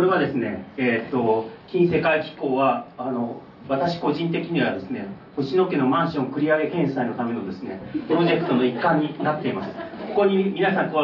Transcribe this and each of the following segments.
これはですね、えーと、金世界機構はあの私個人的にはですね星野家のマンション繰り上げ返済のためのですねプロジェクトの一環になっています。ここに皆さんこ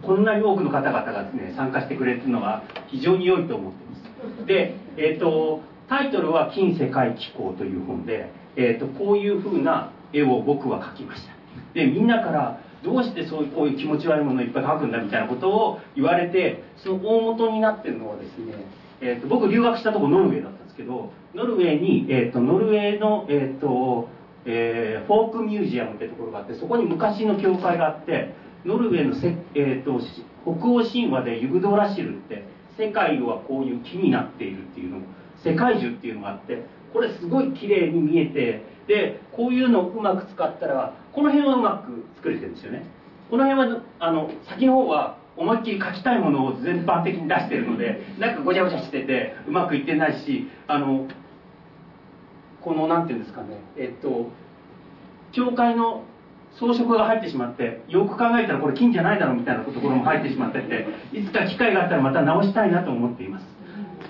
こんなに多くの方々がですね参加してくれるのが非常に良いと思っています。で、えーと、タイトルは「金世界機構」という本で、えーと、こういうふうな絵を僕は描きました。でみんなからどうしてそういうこういう気持ち悪いものをいっぱい描くんだみたいなことを言われてその大元になってるのはですね、えーと、僕留学したとこノルウェーだったんですけどノルウェーに、えー、とノルウェーの、えーとえー、フォークミュージアムってところがあってそこに昔の教会があってノルウェーのせ、えーと、北欧神話でユグドラシルって世界はこういう木になっているっていうの世界樹っていうのがあってこれすごい綺麗に見えてでこういうのをうまく使ったらこの辺はうまく作れてるんですよね。この辺はあの先の方は思いっきり書きたいものを全般的に出してるのでなんかごちゃごちゃしててうまくいってないしあのこの何て言うんですかねえっと教会の装飾が入ってしまってよく考えたらこれ金じゃないだろうみたいなところも入ってしまってていつか機会があったらまた直したいなと思っています。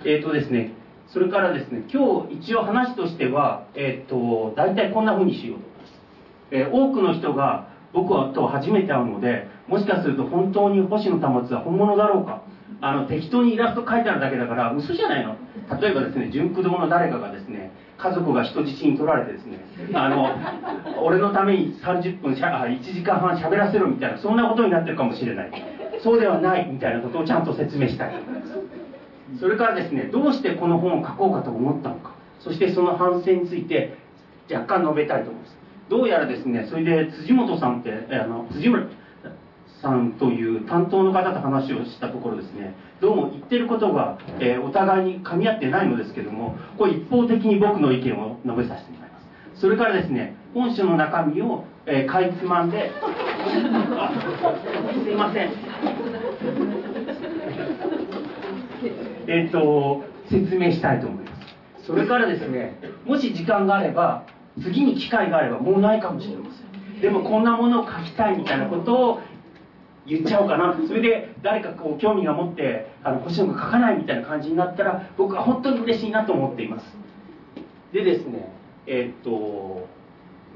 えっ、とですねそれからですね今日一応話としてはえっ、と大体こんな風にしようと思います、えー、多くの人が僕はと初めて会うのでもしかすると本当に星野保は本物だろうか。あの適当にイラスト描いてあるだけだから嘘じゃないの。例えばですね純駆動の誰かがですね家族が人質に取られてですねあの俺のために30分しゃ1時間半喋らせろみたいなそんなことになってるかもしれない。そうではないみたいなことをちゃんと説明したい。と思いますそれからですねどうしてこの本を書こうかと思ったのか。そしてその反省について若干述べたいと思います。どうやらですねそれで辻本さんってあの辻村さんという担当の方と話をしたところですねどうも言ってることが、えー、お互いに噛み合ってないのですけどもこれ一方的に僕の意見を述べさせてもらいます。それからですね本書の中身を、えー、かいつまんで すいません。えっと説明したいと思います。それからですねもし時間があれば次に機会があればもうないかもしれません。でもこんなものを書きたいみたいなことを言っちゃおうかな。それで誰かこう興味が持ってあの星野が書かないみたいな感じになったら僕は本当に嬉しいなと思っています。でですねえー、っと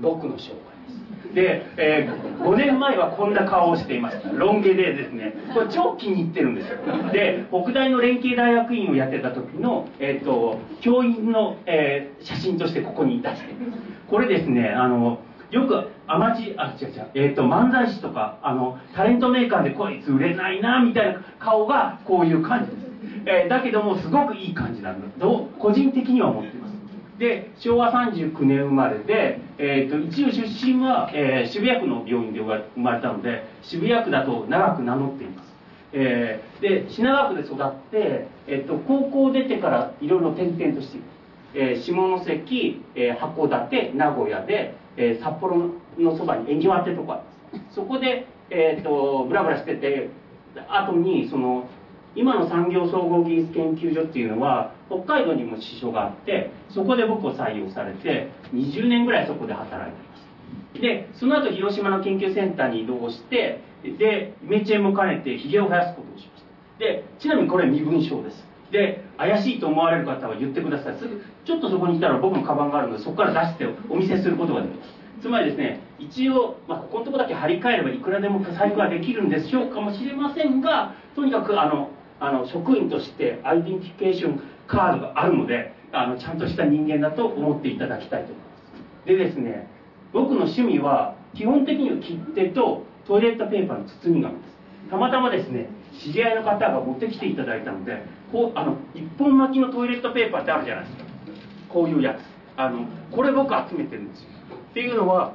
僕の紹介で、えー、5年前はこんな顔をしていましたロン毛でですね。これ超気に入ってるんですよ。で北大の連携大学院をやってた時の、えー、っと教員の、えー、写真としてここに出してこれですねあのよくアマチあ違う違う、えーと、漫才師とかあのタレントメーカーでこいつ売れないなみたいな顔がこういう感じです、えー、だけどもすごくいい感じなんだと個人的には思っています。で昭和39年生まれで、えーと、一応出身は、えー、渋谷区の病院で生まれたので渋谷区だと長く名乗っています。えー、で品川区で育って、えーと、高校出てからいろいろ転々としている、えー、下関、えー、函館名古屋でえー、札幌のそばに縁際ってとこあるんです。そこで、えーと、ブラブラしてて後にその今の産業総合技術研究所っていうのは北海道にも支所があってそこで僕を採用されて20年ぐらいそこで働いています。でその後広島の研究センターに移動してでイメチェンも兼ねてひげを生やすことをしました。でちなみにこれ身分証です。で怪しいと思われる方は言ってください。すぐちょっとそこに来たら僕のカバンがあるのでそこから出してお見せすることができます。つまりですね一応、まあ、ここのとこだけ張り替えればいくらでも細工ができるんでしょうかもしれませんがとにかくあのあの職員としてアイデンティケーションカードがあるのであのちゃんとした人間だと思っていただきたいと思います。でですね僕の趣味は基本的には切手とトイレットペーパーの包み紙です。たまたまですね知り合いの方が持ってきていただいたのでこうあの一本巻きのトイレットペーパーってあるじゃないですか。こういうやつ。あのこれ僕集めてるんですよ。っていうのは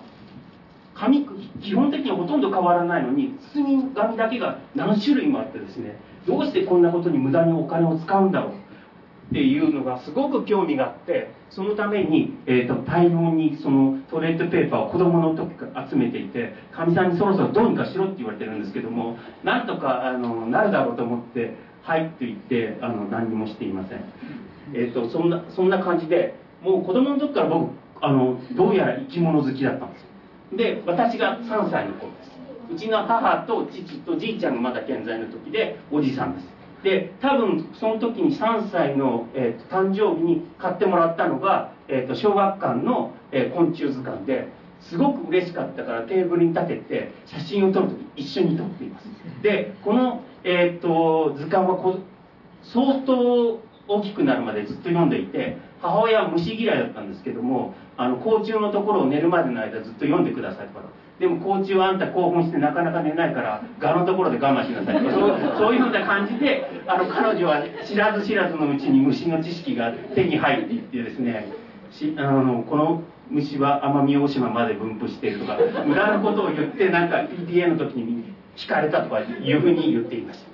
紙基本的にほとんど変わらないのに包み紙だけが何種類もあってですねどうしてこんなことに無駄にお金を使うんだろうっていうのがすごく興味があってそのために、えーと、大量にそのトイレットペーパーを子供の時から集めていてかみさんにそろそろどうにかしろって言われてるんですけどもなんとかあのなるだろうと思って「はい」って言ってあの何にもしていません、えーと、そんなそんな感じでもう子供の時から僕あのどうやら生き物好きだったんです。よで私が3歳の頃です。うちの母と父とじいちゃんがまだ健在の時でおじさんです。で多分その時に3歳の、えーと、誕生日に買ってもらったのが、えーと、小学館の、えー、昆虫図鑑ですごく嬉しかったからテーブルに立てて写真を撮る時一緒に撮っています。でこの、えーと、図鑑はこ相当大きくなるまでずっと読んでいて母親は虫嫌いだったんですけどもあの甲虫のところを寝るまでの間ずっと読んでくださいとかでも甲虫はあんた興奮してなかなか寝ないから蛾のところで我慢しなさい。とかそういうふうな感じであの彼女は知らず知らずのうちに虫の知識が手に入っていってですねしあのこの虫は奄美大島まで分布しているとか裏のことを言ってなんか PTA の時に聞かれたとかいうふうに言っていました。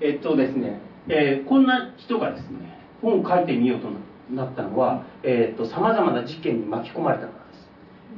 えっとですね、えー、こんな人がですね本を書いてみようとなったのはさまざまな事件に巻き込まれたから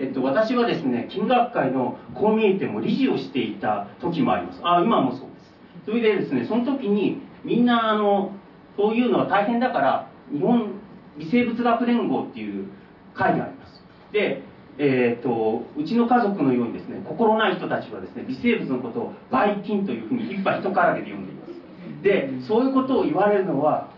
えっと、私はですね金学会のこう見えても理事をしていた時もあります。あ今もそうです。それでですねその時にみんなあのそういうのは大変だから日本微生物学連合っていう会があります。でえーと、うちの家族のようにですね心ない人たちはですね微生物のことをばい菌というふうにいっぱい人からげで呼んでいます。でそういうことを言われるのは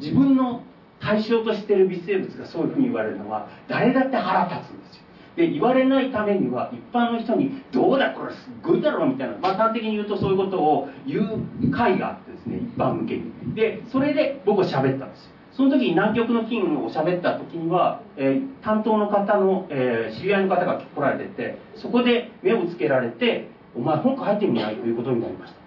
自分の対象としてる微生物がそういうふうに言われるのは誰だって腹立つんですよ。で言われないためには一般の人に「どうだこれすっごいだろ」みたいな、まあ、端的に言うとそういうことを言う会があってですね一般向けにでそれで僕は喋ったんですよその時に南極の金を喋った時には、えー、担当の方の、えー、知り合いの方が来られててそこで目をつけられて「お前本書いてみない?」ということになりました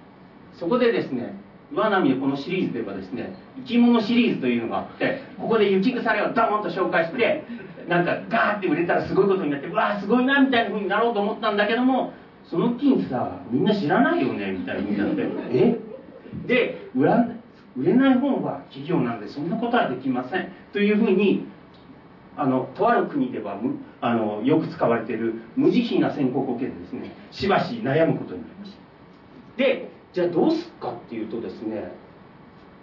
そこでですね岩波のこのシリーズではですね生き物シリーズというのがあってここで雪腐れをドーンと紹介してなんかガーって売れたらすごいことになってうわあすごいなみたいなふうになろうと思ったんだけどもその金さみんな知らないよねみたいなふうになって。えで売ら売れない本は企業なんでそんなことはできませんというふうにあのとある国ではあのよく使われている無慈悲な宣告を受けてですね。しばし悩むことになりました。でじゃあどうすっかっていうとですね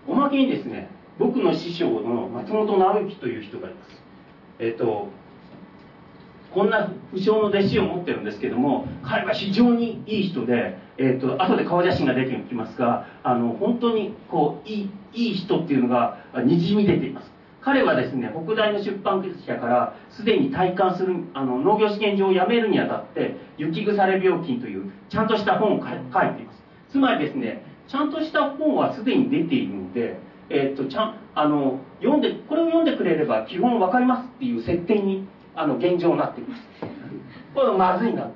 おまけにですね僕の師匠の松本直之という人がいます。えっ、とこんな不詳の弟子を持ってるんですけども彼は非常にいい人で、えーと、後で顔写真が出てきますがあの本当にこういいいい人っていうのがにじみ出ています。彼はですね北大の出版社からすでに体感するあの農業試験場を辞めるにあたって雪腐れ病菌というちゃんとした本を書いています。つまりですねちゃんとした本はすでに出ているので、えー、っとちゃんあの読んでこれを読んでくれれば基本わかりますっていう設定にあの現状になっています。これはまずいなと。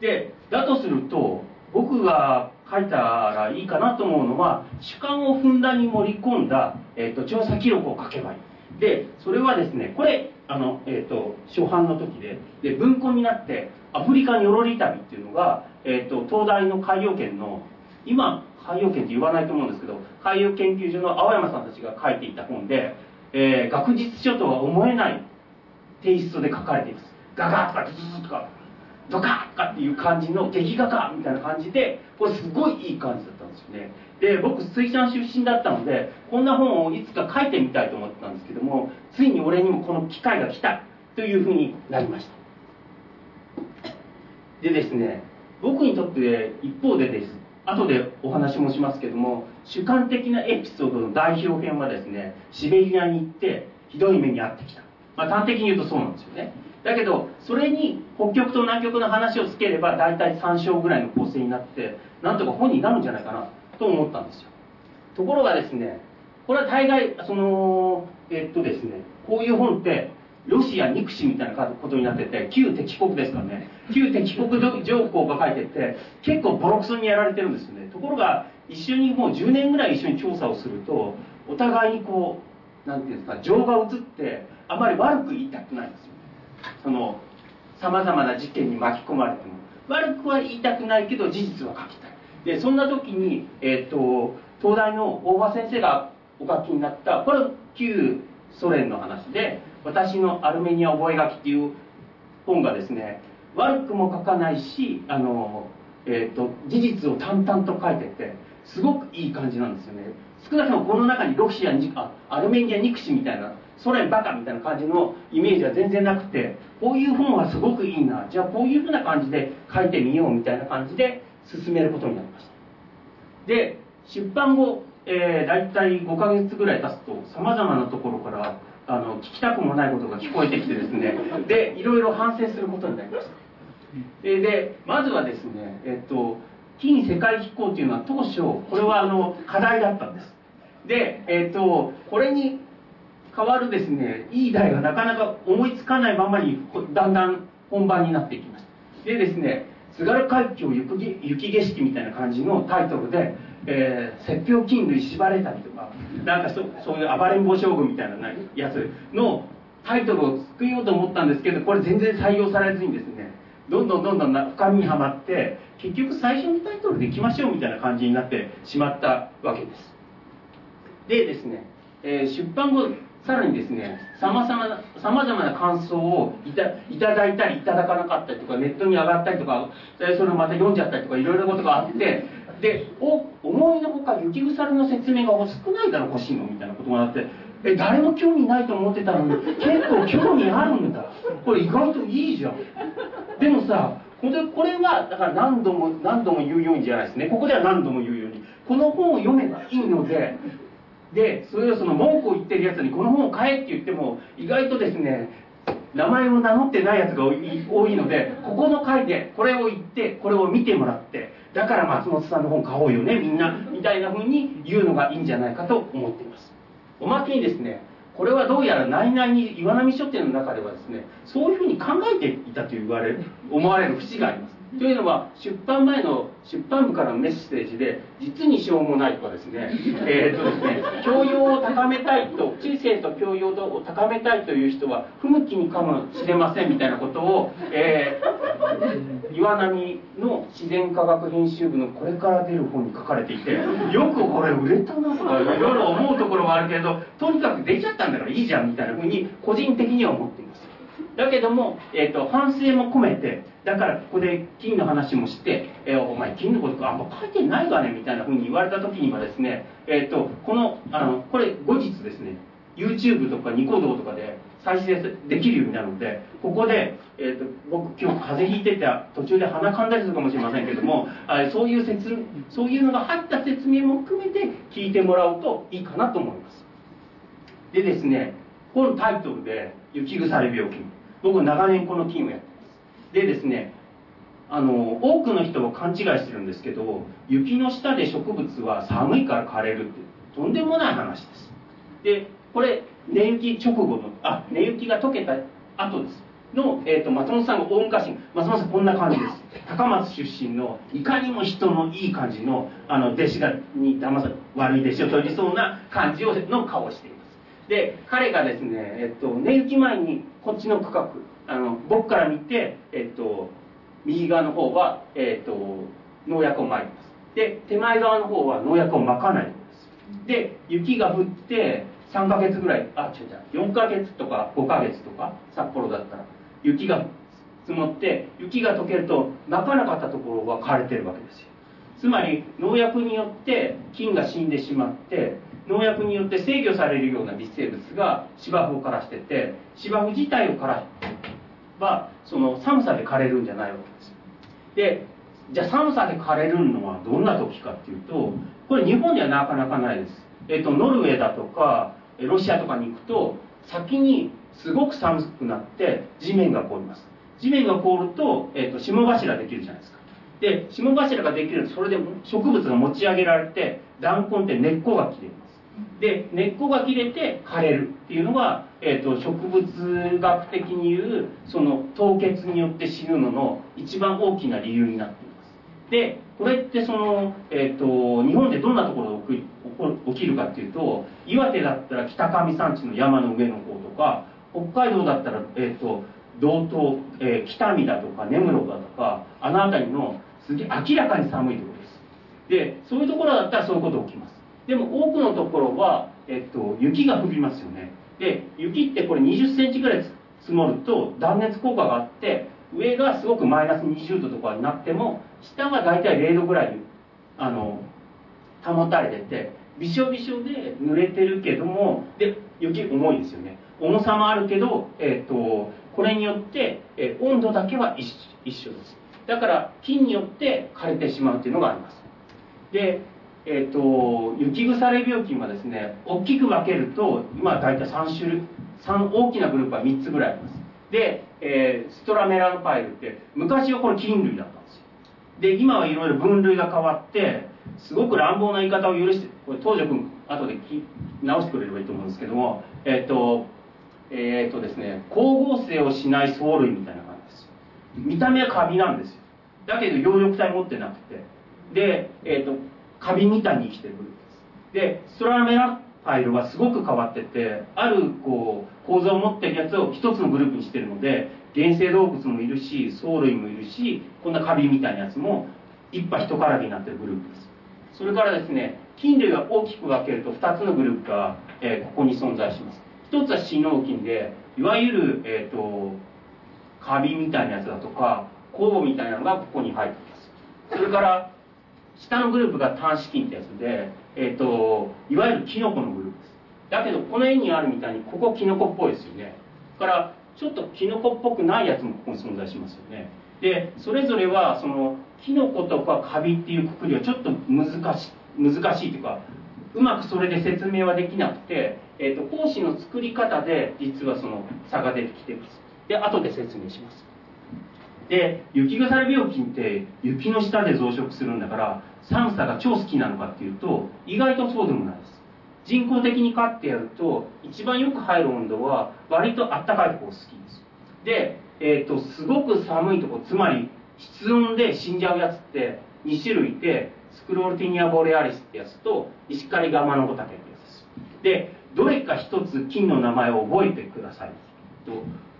でだとすると僕が書いたらいいかなと思うのは主観をふんだんに盛り込んだ、えーと、調査記録を書けばいい。でそれはですねこれあの、えーと、初版の時でで文庫になってアフリカにょろり旅っていうのが、えーと、東大の海洋圏の今海洋圏って言わないと思うんですけど海洋研究所の青山さんたちが書いていた本で、えー、学術書とは思えないテイストで書かれています。ガガとかズズとかドカとかっていう感じの劇画家みたいな感じでこれすごいいい感じだったんですよね。で僕水産出身だったのでこんな本をいつか書いてみたいと思ったんですけどもついに俺にもこの機会が来たというふうになりました。でですね僕にとって一方でです後でお話もしますけども主観的なエピソードの代表編はですねシベリアに行ってひどい目に遭ってきた。まあ、端的に言うとそうなんですよね。だけどそれに北極と南極の話をつければ大体3章ぐらいの構成になってなんとか本になるんじゃないかなと思ったんですよ。ところがですねこれは大概そのえっとですねこういう本ってロシア憎しみたいなことになってて旧敵国ですからね。旧敵国条項が書いてて結構ボロクソにやられてるんですよね。ところが一緒にもう10年ぐらい一緒に調査をするとお互いにこう何て言うんですか情が移ってあまり悪く言いたくないんですよそのさまざまな事件に巻き込まれても。悪くは言いたくないけど事実は書きたい。でそんな時に、えーと、東大の大場先生がお書きになったこれ旧ソ連の話で「私のアルメニア覚書」っていう本がですね悪くも書かないしあの、えーと事実を淡々と書いててすごくいい感じなんですよね。少なくともこの中にロシアにあアルメニア憎しみたいなソ連バカみたいな感じのイメージは全然なくてこういう本はすごくいいなじゃあこういうふうな感じで書いてみようみたいな感じで進めることになりました。で出版後、ええー、大体5ヶ月ぐらい経つとさまざまなところからあの聞きたくもないことが聞こえてきてですね。でいろいろ反省することになりました。でまずはですねえっと近世界機構っていうのは当初これはあの課題だったんです。でえっとこれに代わるですねいい題がなかなか思いつかないままにだんだん本番になっていきました。でですね津軽海峡雪雪景色みたいな感じのタイトルでえー、雪氷金類縛れたりとかなんかそそういう暴れん坊将軍みたいなやつのタイトルを作ようと思ったんですけどこれ全然採用されずにですねどんどんどんどん深みにはまって結局最初のタイトルでいきましょうみたいな感じになってしまったわけです。でですね、えー、出版後さらにですねさまざまなさまざまな感想をいたいただいたりいただかなかったりとかネットに上がったりとかそれをまた読んじゃったりとかいろいろなことがあってでお思いのほか雪腐の説明が少ないだろ欲しいのみたいなことがあってえ誰も興味ないと思ってたのに結構興味あるんだ。これ意外といいじゃん。でもさこれこれはだから何度も何度も言うようにじゃないですね。ここでは何度も言うように。この本を読めばいいのででそれをその文句を言ってるやつにこの本を買えって言っても意外とですね名前を名乗ってないやつが多いのでここの回でこれを言ってこれを見てもらってだから松本さんの本買おうよねみんなみたいな風に言うのがいいんじゃないかと思っています。おまけにですねこれはどうやら内々に岩波書店の中ではですねそういうふうに考えていたと言われ思われる節があります。というのは出版前の出版部からのメッセージで実にしょうもないとかですね え、とですね教養を高めたいと知性と教養を高めたいという人は不向きにかもしれませんみたいなことを、えー、岩波の自然科学編集部のこれから出る本に書かれていてよくこれ売れたなとかいろいろ思うところはあるけどとにかく出ちゃったんだからいいじゃんみたいなふうに個人的には思っています。だけども、えーと、反省も込めてだからここで金の話もして、えー、お前金のことあんま書いてないわねみたいなふうに言われた時にはですね、えーと、このあのこれ後日ですね YouTube とかニコ動とかで再生できるようになるのでここで、えーと、僕今日風邪ひいてて途中で鼻かんだりするかもしれませんけどもあそういう説そういうのが入った説明も含めて聞いてもらうといいかなと思います。でですねこのタイトルで「雪腐れ病気」僕長年このティームをやってます。でですねあの多くの人は勘違いしてるんですけど雪の下で植物は寒いから枯れるってとんでもない話です。でこれ根雪直後のあ根雪が溶けた後です。の、えーと、松本さんが大昔松本さんこんな感じです。高松出身のいかにも人のいい感じのあの弟子がに騙さ悪い弟子を取りそうな感じをの顔をしていますで彼がですね、えっと、寝行き前にこっちの区画あの僕から見て、えっと、右側の方は、えっと、農薬をまいてます。で手前側の方は農薬をまかないんです。で雪が降って3ヶ月ぐらいあ違う違う4ヶ月とか5ヶ月とか札幌だったら雪が積もって雪が溶けるとまかなかったところは枯れてるわけですよ。つまり農薬によって菌が死んでしまって農薬によって制御されるような微生物が芝生を枯らしてて芝生自体を枯らばその寒さで枯れるんじゃないわけです。でじゃあ寒さで枯れるのはどんな時かっていうとこれ日本ではなかなかないです、えっと、ノルウェーだとかロシアとかに行くと先にすごく寒くなって地面が凍ります。地面が凍ると、えっと、霜柱できるじゃないですか。で霜柱ができるとそれで植物が持ち上げられて弾痕って根っこが切れるで根っこが切れて枯れるっていうのが、えーと、植物学的に言うその凍結によって死ぬのの一番大きな理由になっています。でこれってその、えーと、日本でどんなところで起きるかっていうと岩手だったら北上山地の山の上の方とか北海道だったら、えーと、道東、えー、北見だとか根室だとかあの辺りのすげえ明らかに寒いところです。でそういうところだったらそういうこと起きます。でも多くのところは、えっと、雪が降りますよね。で雪ってこれ20センチぐらい積もると断熱効果があって上がすごくマイナス20度とかになっても下は大体0度ぐらいあの保たれててびしょびしょで濡れてるけどもで雪重いですよね。重さもあるけど、えーと、とこれによって、えー、温度だけは一一緒です。だから菌によって枯れてしまうっていうのがあります。でえーと、雪腐れ病菌はですね大きく分けると今大体3種類3大きなグループは3つぐらいあります。で、えー、ストラメラノパイルって昔はこれ菌類だったんですよ。で今はいろいろ分類が変わってすごく乱暴な言い方を許してこれ東條君後で直してくれればいいと思うんですけどもえっ、ー、とえっ、ー、とですね光合成をしない藻類みたいな感じです見た目はカビなんですよ。だけど葉緑体持ってなくて。で、えーと、カビみたいに生きてくるグループです。でストラメラパイルはすごく変わっててあるこう構造を持ってるやつを一つのグループにしてるので原生動物もいるし藻類もいるしこんなカビみたいなやつも一派一からになってるグループです。それからですね菌類は大きく分けると2つのグループが、えー、ここに存在します。一つは死脳菌でいわゆる、えーと、カビみたいなやつだとか酵母みたいなのがここに入ってます。それから下のグループが単子菌ってやつで、えーと、いわゆるキノコのグループです。だけどこの絵にあるみたいにここキノコっぽいですよね。だからちょっとキノコっぽくないやつもここに存在しますよね。でそれぞれはそのキノコとかカビっていうくくりはちょっと難し難しいというかうまくそれで説明はできなくて、えーと、胞子の作り方で実はその差が出てきてます。で後で説明します。で雪腐れ病菌って雪の下で増殖するんだから寒さが超好きなのかっていうと意外とそうでもないです。人工的に飼ってやると一番よく入る温度は割とあったかいとこ好きです。で、えーと、すごく寒いとこつまり室温で死んじゃうやつって2種類いてスクロールティニアボレアリスってやつと石狩ガマノコタケってやつです。でどれか一つ菌の名前を覚えてくださいと。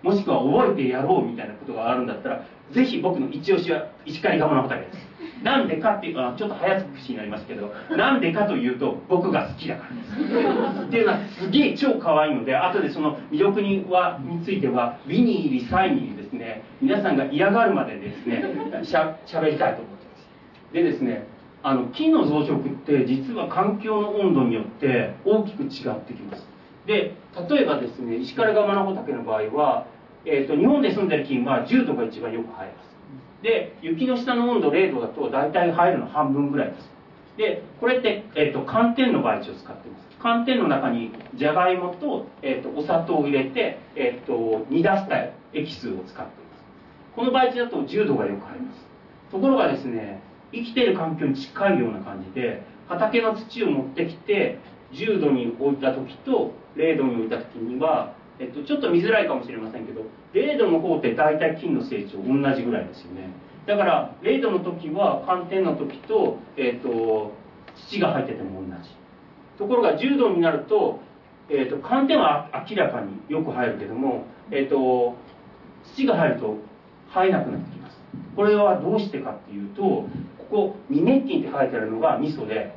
もしくは覚えてやろうみたいなことがあるんだったらぜひ僕の一押しは石狩ガマノコタケです。なんでかっていうかちょっと早口になりますけどなんでかというと僕が好きだからです。っていうのはすげえ超可愛いので後でその魅力にはについてはウィニーリサイニーですね皆さんが嫌がるまでですねしゃべりたいと思ってます。でですねあの木の増殖って実は環境の温度によって大きく違ってきます。で例えばですね石狩川マナホタケの場合は、えーと、日本で住んでる菌は10度が一番よく生えます。で雪の下の温度0度だと大体入るの半分ぐらいです。でこれって、えーと、寒天の培地を使ってます。寒天の中にじゃがいもと,、えーと、お砂糖を入れて、えー、と煮出したエキスを使っています。この培地だと10度がよく入ります。ところがですね生きてる環境に近いような感じで畑の土を持ってきて10度に置いた時と0度に置いた時にはえっと、ちょっと見づらいかもしれませんけど0度の方って大体菌の成長同じぐらいですよね。だから0度の時は寒天の時と,、えっと土が入ってても同じ。ところが10度になると,、えっと寒天は明らかによく入るけども、えっと土が入ると生えなくなってきます。これはどうしてかっていうとここミネッキンって書いてあるのが味噌で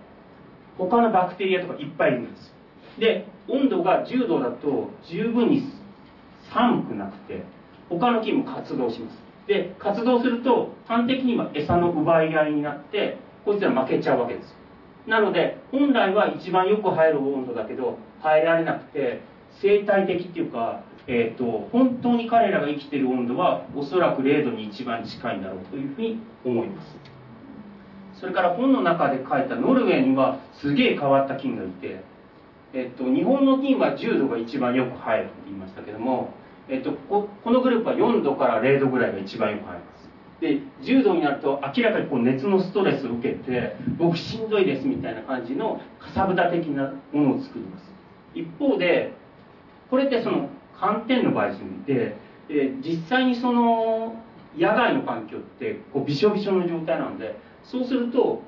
他のバクテリアとかいっぱいいるんです。で温度が10度だと十分に寒くなくて他の菌も活動します。で活動すると端的には餌の奪い合いになってこいつら負けちゃうわけです。なので本来は一番よく生える温度だけど生えられなくて生態的っていうか、えーと、本当に彼らが生きてる温度はおそらく0度に一番近いんだろうというふうに思います。それから本の中で書いたノルウェーにはすげえ変わった菌がいてえっと、日本の金は10度が一番よく生えると言いましたけども、えっと、ここのグループは4度から0度ぐらいが一番よく生えます。で10度になると明らかにこう熱のストレスを受けて僕しんどいですみたいな感じのかさぶた的なものを作ります。一方でこれってその寒天の場合でで実際にその野外の環境ってこうびしょびしょの状態なのでそうすると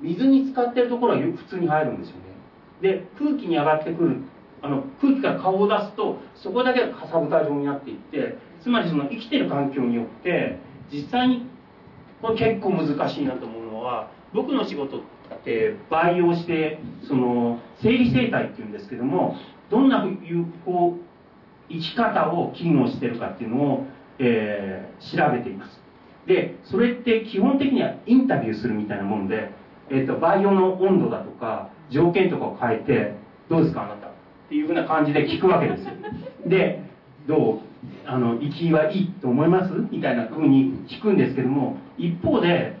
水に浸かってるところは普通に入るんですよね。で空気に上がってくるあの空気から顔を出すとそこだけがかさぶた状になっていってつまりその生きてる環境によって実際にこれ結構難しいなと思うのは僕の仕事って培養してその生理生態っていうんですけどもどんなこう生き方を機能してるかっていうのを、えー、調べています。でそれって基本的にはインタビューするみたいなもんで、えーと培養の温度だとか条件とかを変えてどうですかあなた？っていうふうな感じで聞くわけですよ。でどう？あの生きはいいと思います？みたいなふうに聞くんですけども一方で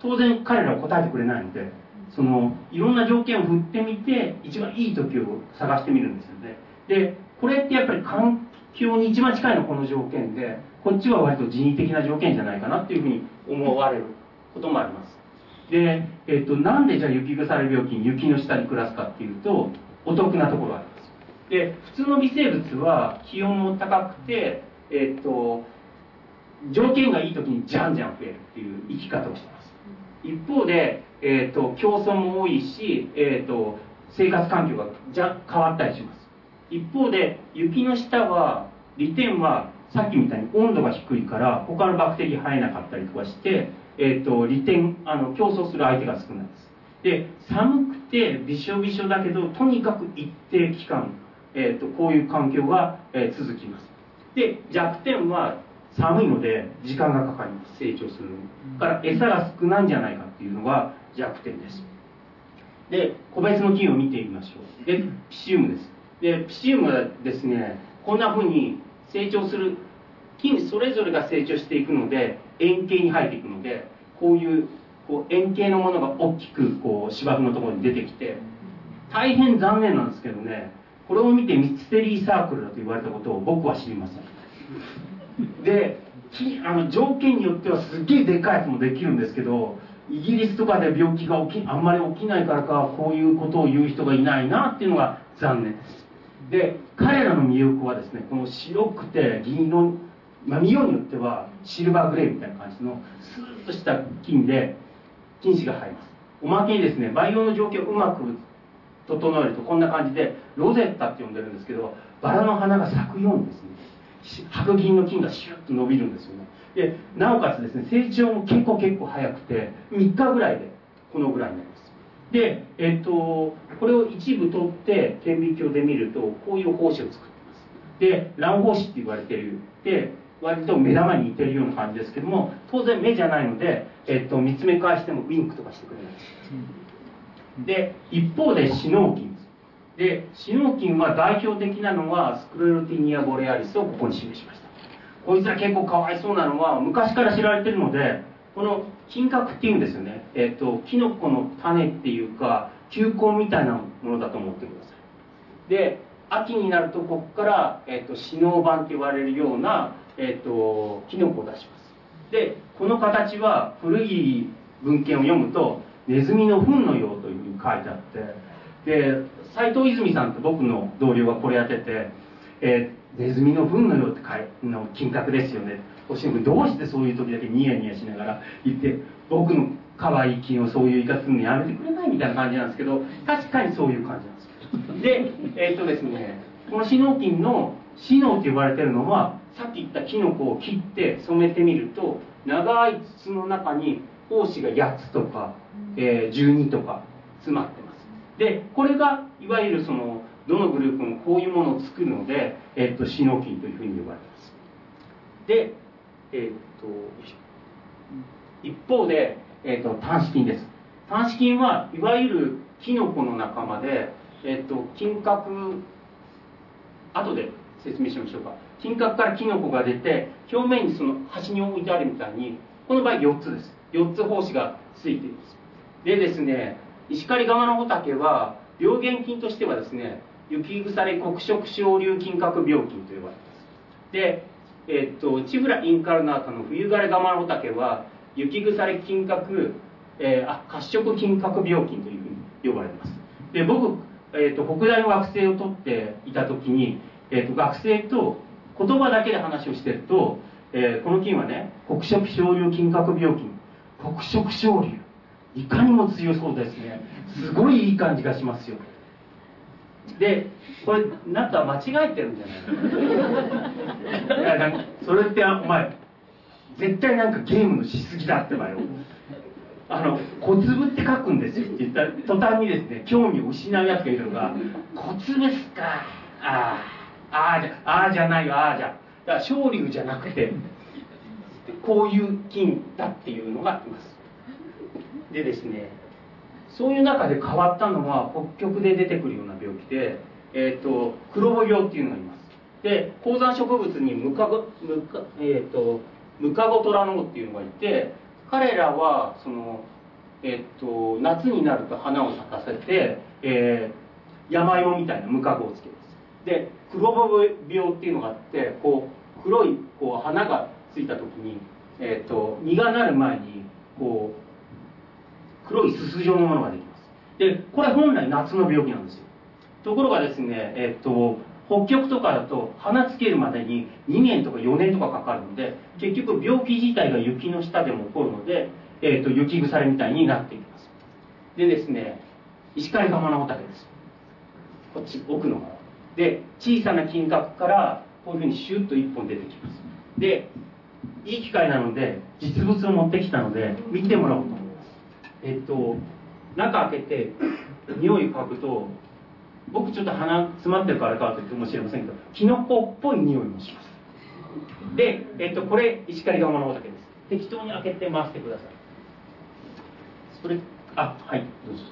当然彼らは答えてくれないのでそのいろんな条件を振ってみて一番いい時を探してみるんですよね。でこれってやっぱり環境に一番近いのはこの条件でこっちは割と人為的な条件じゃないかなっていうふうに思われることもありますで、えっと、なんでじゃあ雪腐れ病気に雪の下に暮らすかっていうとお得なところがあります。で普通の微生物は気温も高くてえっと条件がいい時にじゃんじゃん増えるっていう生き方をしてます。一方で、えーと、競争も多いし、えーと、生活環境がじゃ変わったりします。一方で雪の下は利点はさっきみたいに温度が低いから他のバクテリア生えなかったりとかして、えーと、利点あの競争する相手が少ないです。で寒くてびしょびしょだけどとにかく一定期間、えー、とこういう環境が、えー、続きます。で弱点は寒いので時間がかかります。成長するのに。から餌が少ないんじゃないかっていうのが弱点です。で個別の菌を見てみましょう。でピシウムです。でピシウムはですねこんなふうに成長する菌それぞれが成長していくので円形に生えていくのでこういうこう円形のものが大きくこう芝生のところに出てきて大変残念なんですけどねこれを見てミステリーサークルだと言われたことを僕は知りません。であの条件によってはすっげえでかいやつもできるんですけどイギリスとかで病気が起きあんまり起きないからかこういうことを言う人がいないなっていうのが残念です。で彼らの魅力はですねこの白くて銀色、まあ、見ようによってはシルバーグレーみたいな感じのスーッとした菌で菌糸が生えます。おまけにですね培養の状況をうまく整えるとこんな感じでロゼッタって呼んでるんですけどバラの花が咲くようにですね白銀の菌がシュッと伸びるんですよね。でなおかつですね成長も結構結構早くて3日ぐらいでこのぐらいになります。でえっとこれを一部取って顕微鏡で見るとこういう胞子を作ってます。で卵胞子って言われてる。で割と目玉に似てるような感じですけども当然目じゃないので、えっと、見つめ返してもウィンクとかしてくれない。ですで一方でシノウ菌でシノキンは代表的なのはスクレロティニア・ボレアリスをここに示しました。こいつら結構かわいそうなのは昔から知られてるのでこの金閣っていうんですよね。えっ、ー、とキノコの種っていうか球根みたいなものだと思ってください。で秋になるとここから、えーと、シノーバンって言われるような、えーと、キノコを出します。でこの形は古い文献を読むとネズミの糞のようというふうに書いてあってで斎藤泉さんって僕の同僚がこれやってて「えー、ネズミの糞のようってかいの金額ですよね」星野君どうしてそういう時だけニヤニヤしながら言って僕の可愛い金をそういう言い方するのやめてくれないみたいな感じなんですけど確かにそういう感じなんです。よでえー、っとですねこのシノキンのシノって呼ばれてるのはさっき言ったキノコを切って染めてみると長い筒の中に胞子が8つとか、えー、12とか詰まってでこれがいわゆるそのどのグループもこういうものを作るので、えっと、シノキンというふうに呼ばれます。で、えっと一方で、えっと、単子菌です。単子菌はいわゆるキノコの仲間で、えっと、金閣後で説明しましょうか金閣からキノコが出て表面にその端に置いてあるみたいにこの場合4つです。4つ胞子がついています。でですね石狩川の畑は病原菌としてはですね雪腐れ黒色小流菌核病菌と呼ばれます。で、え、っとチフラインカルナータの冬枯れガマの畑は雪腐れ菌核、えー、あ褐色菌核病菌というふうに呼ばれます。で僕、えっと、北大の学生を取っていた時に、えっと、学生と言葉だけで話をしてると、えー、この菌はね黒色小流菌核病菌黒色小流いかにも強そうですね。すごいいい感じがしますよ。でこれなんか間違えてるんじゃない？いやなんかそれってお前絶対なんかゲームのしすぎだってばよ。あの小粒って書くんですよって言った途端にですね興味を失うやつがいるのが「小粒っすか。ああああじゃああじゃないよああじゃ」だから昇竜じゃなくてこういう金だっていうのがいます。でですねそういう中で変わったのは北極で出てくるような病気で、えーと、黒母病っていうのがいます。で高山植物にムカゴムカ、えーと、ムカゴトラノっていうのがいて彼らはその、ええっと、夏になると花を咲かせて、えー、山芋みたいなムカゴをつけます。で黒ボブ病っていうのがあってこう黒いこう花がついた時に、えっと、実がなる前にこう黒いすす状のものができます。でこれ本来夏の病気なんですよ。ところがですねえっと北極とかだと花つけるまでに2年とか4年とかかかるので結局病気自体が雪の下でも起こるので、えーと、雪腐れみたいになっていきます。でですね石狩釜の畑です。こっち奥の方。で小さな金閣からこういうふうにシュッと1本出てきます。でいい機会なので実物を持ってきたので見てもらおうと思います。えっ、と中開けて匂い嗅ぐと僕ちょっと鼻詰まってるからかと言ってもしれませんけどキノコっぽい匂いもします。で、えっと、これ石狩川の畑です。適当に開けて回してください。それあはいどうぞ。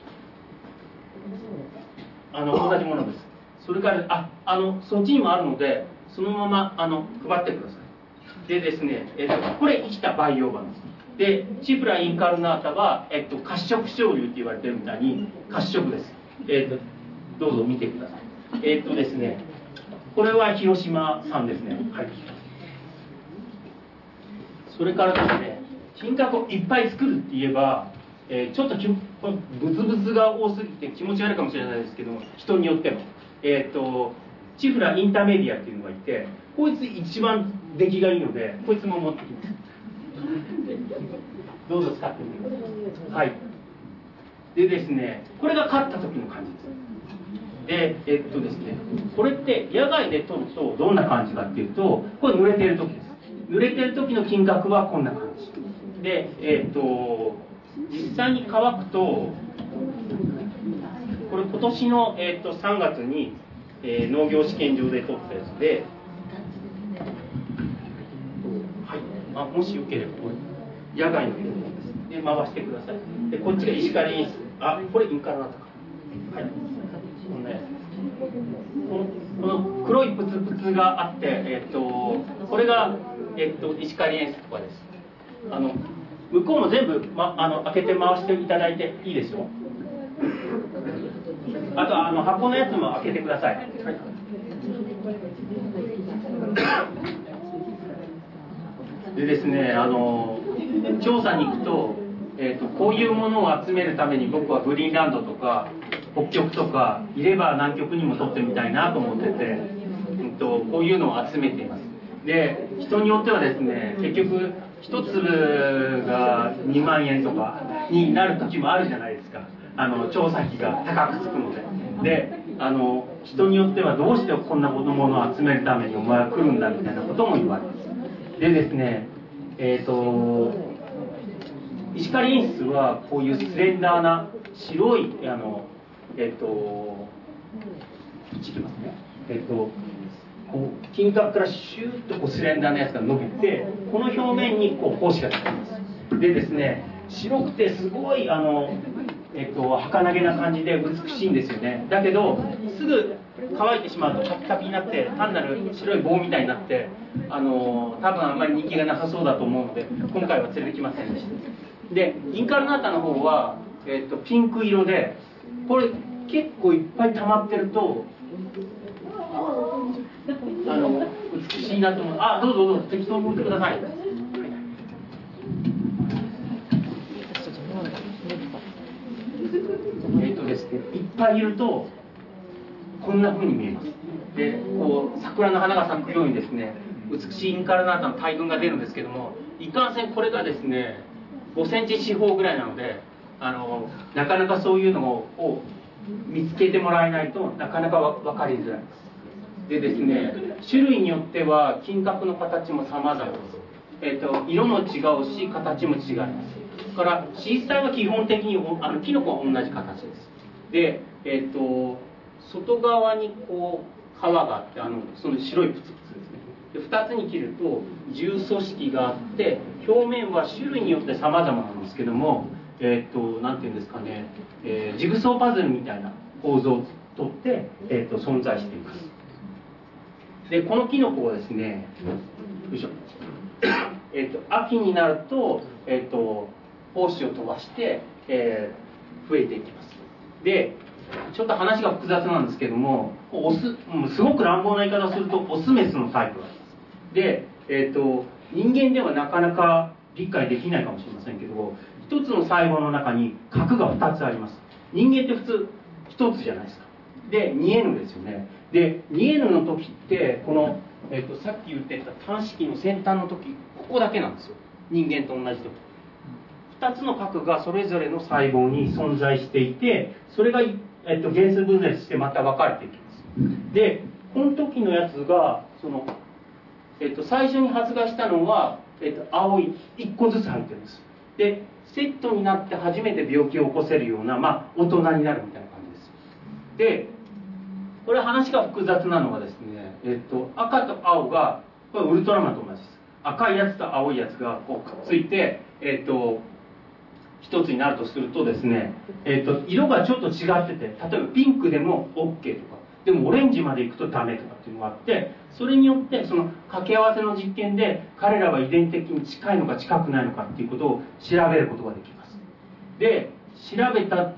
あの同じものです。それからああのそっちにもあるのでそのままあの配ってください。でですね、えっと、これ生きた培養板です。でチフラインカルナータは、えっと、褐色醤油って言われてるみたいに褐色です、えっと、どうぞ見てください。え、っとですねこれは広島産ですね。はい。それからですね金閣をいっぱい作るって言えば、えー、ちょっときこれブツブツが多すぎて気持ち悪いかもしれないですけど人によっても。えー、っとチフラインターメディアっていうのがいてこいつ一番出来がいいのでこいつも持ってきます どうぞ使ってみてくださいはいでですねこれが勝った時の感じですで、えっとですね、これって野外で撮るとどんな感じかっていうと、これ濡れてる時です。濡れてる時の金額はこんな感じ。で、えっと、実際に乾くと、これ今年の、えっと、3月に、えー、農業試験場で撮ったやつで、はい、あもしよければ野外ので回してください。でこっちが石狩演出あこれインカラだったか。はい。この黒いプツプツがあって、えっと、これが、えっと、石狩演出とかです。あの向こうも全部、ま、あの開けて回していただいていいですよあとあの箱のやつも開けてください、でですねあの調査に行くと,、えーとこういうものを集めるために僕はグリーンランドとか北極とかいれば南極にも撮ってみたいなと思ってて、うんと、こういうのを集めています。で人によってはですね結局1粒が2万円とかになる時もあるじゃないですか。あの調査費が高くつくのでであの人によってはどうしてこんなものを集めるためにお前は来るんだみたいなことも言われますでですねえっ、ー、と石狩演出はこういうスレンダーな白いあのえっと、こっちきますね。えっと、こう、金閣からシューッとこうスレンダーなやつが伸びて、この表面にこう胞子がつきます。でですね、白くてすごい、あの、えっと、儚げな感じで美しいんですよね。だけど、すぐ乾いてしまうとカピカピになって、単なる白い棒みたいになって、あの、多分あんまり人気がなさそうだと思うので、今回は連れてきませんでした。で、インカルナータの方は、えっと、ピンク色で、これ結構いっぱい溜まってるとあの美しいなと思うあどうぞどうぞ適当に持ってくださいえっとですねいっぱいいるとこんな風に見えます。でこう桜の花が咲くようにですね美しいインカルナータの大群が出るんですけどもいかんせんこれがですね5センチ四方ぐらいなのであのなかなかそういうのを見つけてもらえないとなかなか分かりづらいです。でですね種類によっては金閣の形も様々です、えーと、色も違うし形も違います。からシーサーは基本的にあのキノコは同じ形です。でえっ、と外側にこう皮があってあのその白いプツプツですねで2つに切ると重組織があって表面は種類によって様々なんですけどもえっ、ー、と、なんていうんですかね、えー、ジグソーパズルみたいな構造をとって、えっ、と、存在しています。で、このキノコはですね、よいしょ。えっ、と、秋になると、えっ、と、胞子を飛ばして、えー、増えていきますでちょっと話が複雑なんですけどもオスすごく乱暴な言い方をするとオスメスのタイプがあります。で、えーと、人間ではなかなか理解できないかもしれませんけど一つの細胞の中に核が2つあります。人間って普通1つじゃないですか。で 2N ですよね。で 2N の時ってこの、えーと、さっき言ってた端子の先端の時ここだけなんですよ。人間と同じ時。2つの核がそれぞれの細胞に存在していてそれが、えっと、原数分裂してまた分かれていきます。でこの時のやつがその、えっと、最初に発芽したのは、えっと、青い1個ずつ入ってるんです。でセットになって初めて病気を起こせるような、まあ、大人になるみたいな感じです。でこれ話が複雑なのはですね、えっと、赤と青がこれウルトラマンと同じです。赤いやつと青いやつがこうくっついて、えっと、一つになるとするとですね、えーと、色がちょっと違ってて例えばピンクでも OK とかでもオレンジまでいくとダメとかっていうのがあってそれによってその掛け合わせの実験で彼らは遺伝的に近いのか近くないのかっていうことを調べることができます。で調べた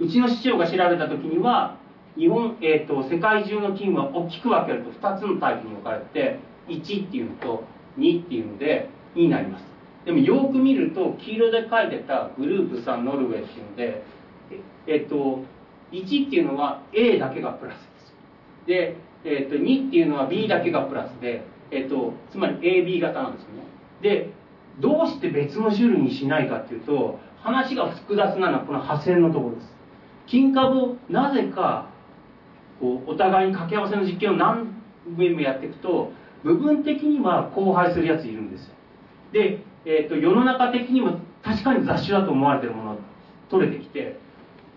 うちの師匠が調べた時には日本、えーと、世界中の菌は大きく分けると2つのタイプに分かれて1っていうのと2っていうので2になります。でもよく見ると黄色で書いてたグループ3ノルウェーっていうのでえっと1っていうのは A だけがプラスです。で、えっと、2っていうのは B だけがプラスで、えっと、つまり AB 型なんですよね。でどうして別の種類にしないかっていうと話が複雑なのはこの破線のところです。金株をなぜかこうお互いに掛け合わせの実験を何遍もやっていくと部分的には交配するやついるんですよ。でえーと、世の中的にも確かに雑種だと思われてるものが取れてきて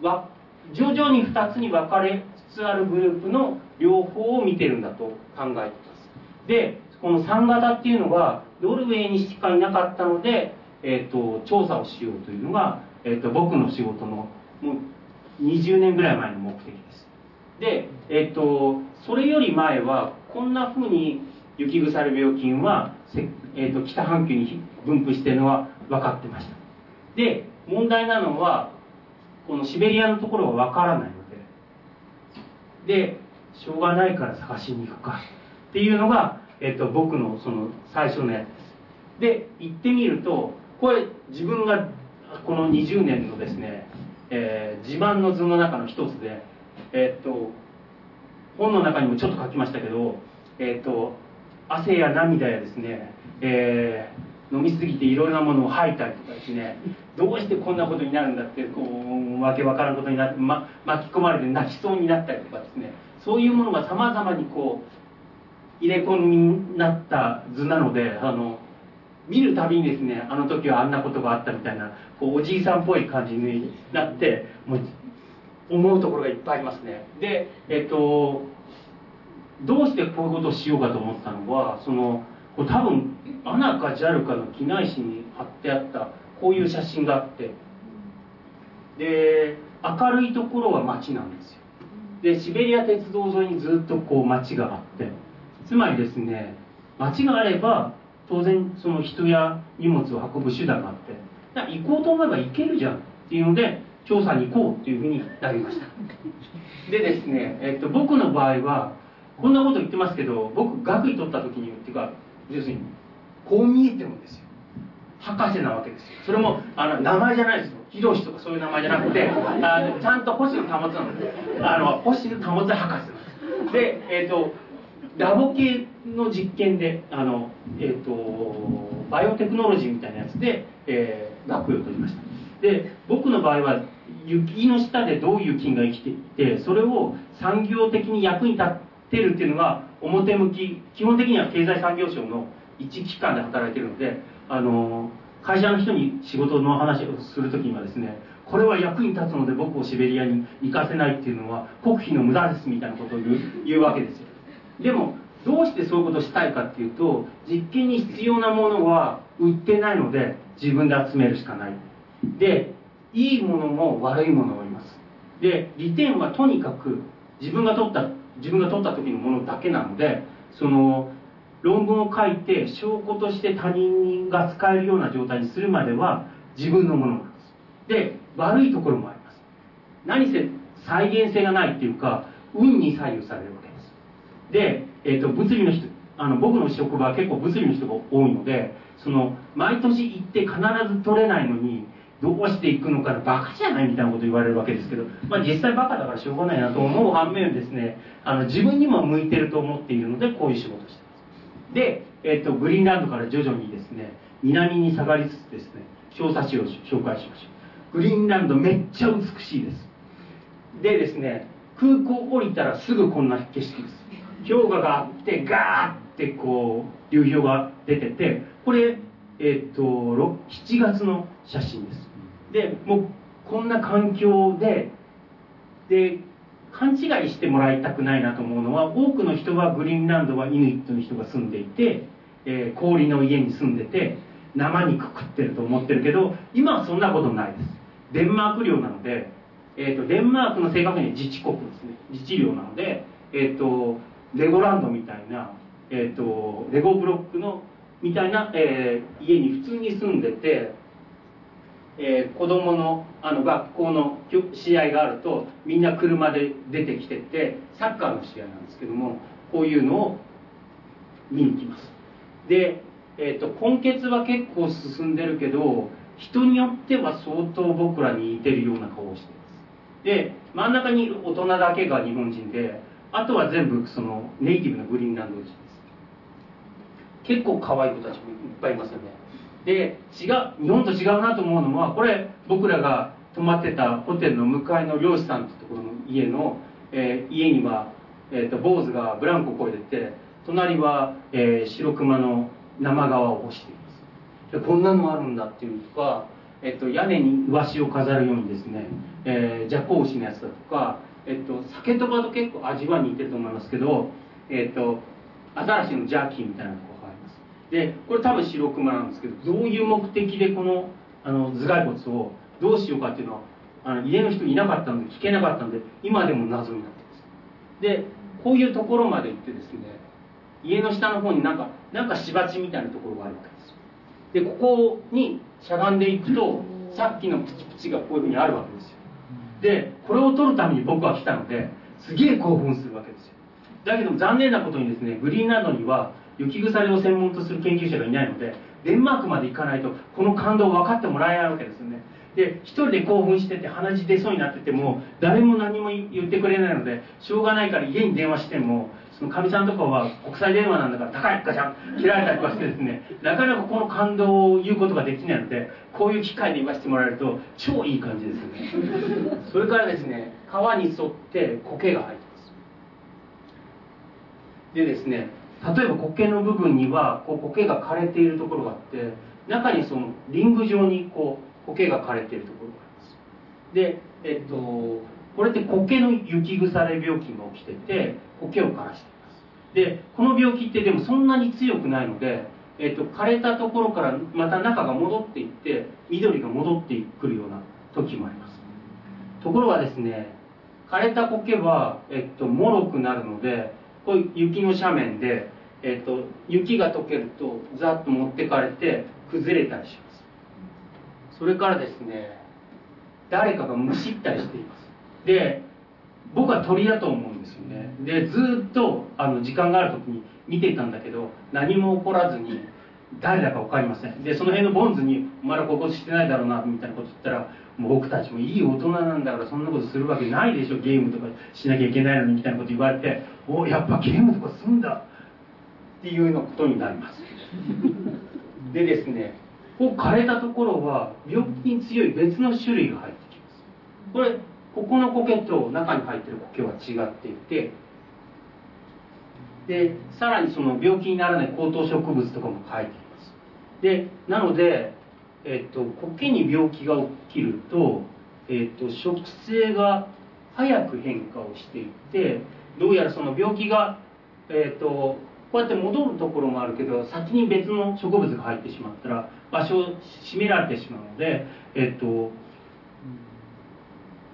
わ徐々に2つに分かれつつあるグループの両方を見てるんだと考えています。でこの3型っていうのがノルウェーにしかいなかったので、えーと、調査をしようというのが、えーと、僕の仕事のもう20年ぐらい前の目的です。で、えー、とそれより前はこんなふうに雪腐れ病菌は、えー、と北半球に分布してるのは分かってました。で問題なのはこのシベリアのところは分からないのででしょうがないから探しに行くかっていうのが、えっと、僕のその最初のやつです。で行ってみるとこれ自分がこの20年のですね、えー、自慢の図の中の一つでえっと本の中にもちょっと書きましたけどえっと汗や涙やですね、えー飲みすぎていろいろなものを吐いたりとかですね。どうしてこんなことになるんだってこうわけわからんことになって、ま、巻き込まれて泣きそうになったりとかですね。そういうものがさまざまにこう入れ込みになった図なのであの見るたびにですねあの時はあんなことがあったみたいなこうおじいさんっぽい感じになってもう思うところがいっぱいありますね。でえっとどうしてこういうことをしようかと思ったのはそのこれ多分アナか JAL かの機内紙に貼ってあったこういう写真があって。で明るいところは街なんですよ。でシベリア鉄道沿いにずっとこう街があって。つまりですね街があれば当然その人や荷物を運ぶ手段があって。だから行こうと思えば行けるじゃんっていうので調査に行こうっていうふうになりました。でですね、えっと、僕の場合はこんなこと言ってますけど僕学位取った時にっていうか要するにこう見えてるんですよ。博士なわけですよ。それもあの名前じゃないですよ。ヒロシとかそういう名前じゃなくてあのちゃんと星野保なのであの星野保博士なんです。でえっ、ー、とラボ系の実験であの、えーと、バイオテクノロジーみたいなやつで、えー、学位を取りました。で僕の場合は雪の下でどういう菌が生きていてそれを産業的に役に立ってるっていうのが表向き基本的には経済産業省の一機関で働いてるのであの会社の人に仕事の話をする時にはですねこれは役に立つので僕をシベリアに行かせないっていうのは国費の無駄ですみたいなことを言う言うわけですよ。でもどうしてそういうことをしたいかっていうと実験に必要なものは売ってないので自分で集めるしかない。でいいものも悪いものもいます。で利点はとにかく自分が取った自分が取った時のものだけなのでその論文を書いて証拠として他人が使えるような状態にするまでは自分のものなんです。で悪いところもあります。何せ再現性がないっていうか運に左右されるわけです。で、えーと、物理の人あの僕の職場は結構物理の人が多いのでその毎年行って必ず取れないのにどうしていくのかなバカじゃないみたいなこと言われるわけですけど、まあ、実際バカだからしょうがないなと思う反面ですねあの自分にも向いてると思っているのでこういう仕事をしてで、えーと、グリーンランドから徐々にですね南に下がりつつですね小冊子を紹介しましょう。グリーンランドめっちゃ美しいです。でですね空港降りたらすぐこんな景色です。氷河があってガーってこう流氷が出ててこれえっ、と7月の写真です。でもうこんな環境でで勘違いしてもらいたくないなと思うのは多くの人はグリーンランドはイヌイットの人が住んでいて、えー、氷の家に住んでて生肉食ってると思ってるけど今はそんなことないです。デンマーク領なのでえーと、デンマークの正確には自治国ですね。自治領なので、えーと、レゴランドみたいな、えーと、レゴブロックのみたいな、えー、家に普通に住んでて、えー、子供のあの学校の試合があるとみんな車で出てきてってサッカーの試合なんですけどもこういうのを見に来ます。で、えー、と根血は結構進んでるけど人によっては相当僕らに似てるような顔をしてます。で真ん中にいる大人だけが日本人であとは全部そのネイティブのグリーンランド人です。結構可愛い子たちもいっぱいいますよね。で違う日本と違うなと思うのはこれ僕らが泊まってたホテルの向かいの漁師さんってところの家の、えー、家には、えーと、坊主がブランコを越えてて隣は、えー、白熊の生川を干しています。でこんなのあるんだっていうとかえっと、屋根にイワシを飾るようにですね、えー、ジャコウシのやつだとか、えっと、酒とかと結構味は似てると思いますけど、えっと、アザラシのジャーキーみたいなとこでこれ多分白熊なんですけどどういう目的でこのあの頭蓋骨をどうしようかっていうのはあの家の人いなかったので聞けなかったので今でも謎になってます。でこういうところまで行ってですね家の下の方になんかなんか芝地みたいなところがあるわけですよ。でここにしゃがんでいくとさっきのプチプチがこういうふうにあるわけですよ。でこれを取るために僕は来たのですげえ興奮するわけですよ。だけど残念なことにですねグリーンランドには雪腐を専門とする研究者がいないのでデンマークまで行かないとこの感動を分かってもらえないわけですよね。で一人で興奮してて鼻血出そうになってても誰も何も言ってくれないのでしょうがないから家に電話してもそのかみさんとかは国際電話なんだから高いガチャン切られたりとかしてですねなかなかこの感動を言うことができないのでこういう機会で言わせてもらえると超いい感じですよね。それからですね川に沿って苔が生えてます。でですね例えば苔の部分にはこう苔が枯れているところがあって中にそのリング状にこう苔が枯れているところがあります。でえっとこれって苔の雪腐れ病気が起きてて苔を枯らしています。でこの病気ってでもそんなに強くないので、えっと、枯れたところからまた中が戻っていって緑が戻ってくるような時もあります。ところがですね枯れた苔は、えっと、脆くなるのでこういう雪の斜面で、えっと、雪が溶けるとざっと持ってかれて崩れたりします。それからですね誰かがむしったりしています。で僕は鳥だと思うんですよね。でずっとあの時間がある時に見ていたんだけど何も起こらずに誰だか分かりません。でその辺のボンズに「お前らここしてないだろうな」みたいなこと言ったらもう僕たちもいい大人なんだからそんなことするわけないでしょゲームとかしなきゃいけないのにみたいなこと言われて「おやっぱゲームとかすんだ」っていうようなことになります。でですねこう枯れたところは病気に強い別の種類が入ってきます。これここの苔と中に入ってる苔は違っていてでさらにその病気にならない高等植物とかも書いています。でなので、えっと、苔に病気が起きると、えっと、植生が早く変化をしていってどうやらその病気が、えっと、こうやって戻るところもあるけど先に別の植物が入ってしまったら場所を占められてしまうので、えっと、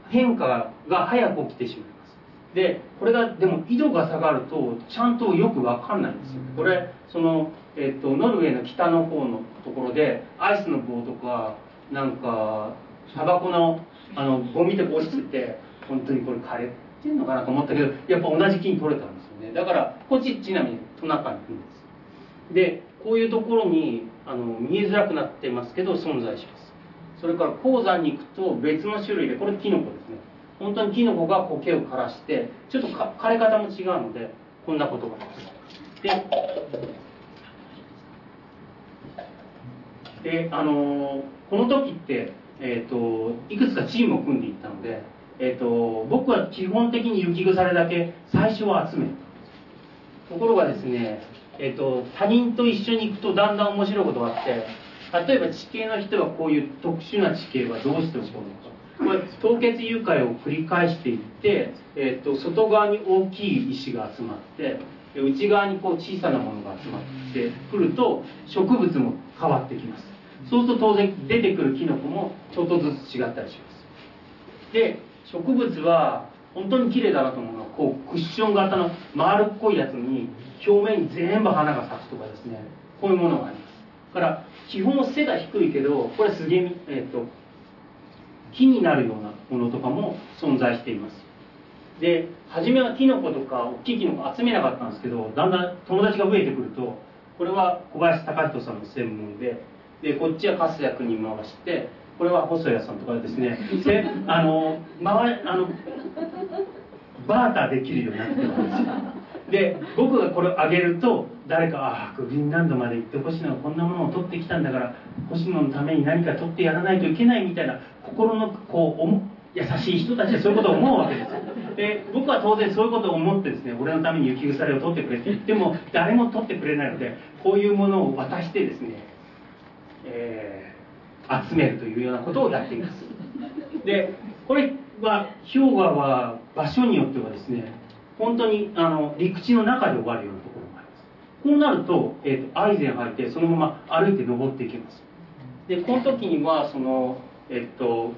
変化が早く起きてしまいます。でこれがでも緯度が下がるとちゃんとよく分かんないんですよ。これその、えーと、ノルウェーの北の方のところでアイスの棒とかなんかタバコのあのゴミでこうしてて本当にこれ枯れてんのかなと思ったけどやっぱ同じ木に取れたんですよね。だからこっちちなみに。トナカイんです。でこういうところにあの見えづらくなってますけど存在します。それから鉱山に行くと別の種類でこれキノコですね。本当にキノコが苔を枯らしてちょっと枯れ方も違うのでこんなことがあります。でであのこの時って、えーと、いくつかチームを組んでいったので、えーと、僕は基本的に雪腐れだけ最初は集めたところがですね、えーと、他人と一緒に行くとだんだん面白いことがあって例えば地形の人はこういう特殊な地形はどうして起こるのか。これ凍結融解を繰り返していって、えー、と外側に大きい石が集まって内側にこう小さなものが集まってくると植物も変わってきます。そうすると当然出てくるキノコもちょっとずつ違ったりします。で植物は本当に綺麗だなと思うのはこうクッション型の丸っこいやつに表面に全部花が咲くとかですね。こういうものがあります。だから基本背が低いけどこれすげえ、えーと、木になるようなものとかも存在しています。で初めはキノコとか大きいキノコ集めなかったんですけどだんだん友達が増えてくるとこれは小林隆人さんの専門ででこっちは粕谷に回してこれは細谷さんとかですね。であの回あのバーターできるようになってるんですよ。で僕がこれをあげると誰か「ああグリーンランドまで行って星野がこんなものを取ってきたんだから星野のために何か取ってやらないといけない」みたいな心のこう優しい人たちはそういうことを思うわけです。で僕は当然そういうことを思ってですね俺のために雪腐れを取ってくれって言っても誰も取ってくれないのでこういうものを渡してですねえー、集めるというようなことをやっています。でこれは氷河は場所によってはですね本当にあの陸地の中で終わるようなところがあります。こうなると,、えーと、アイゼン履いてそのまま歩いて登っていけます。でこの時にはそのえっ、ー、と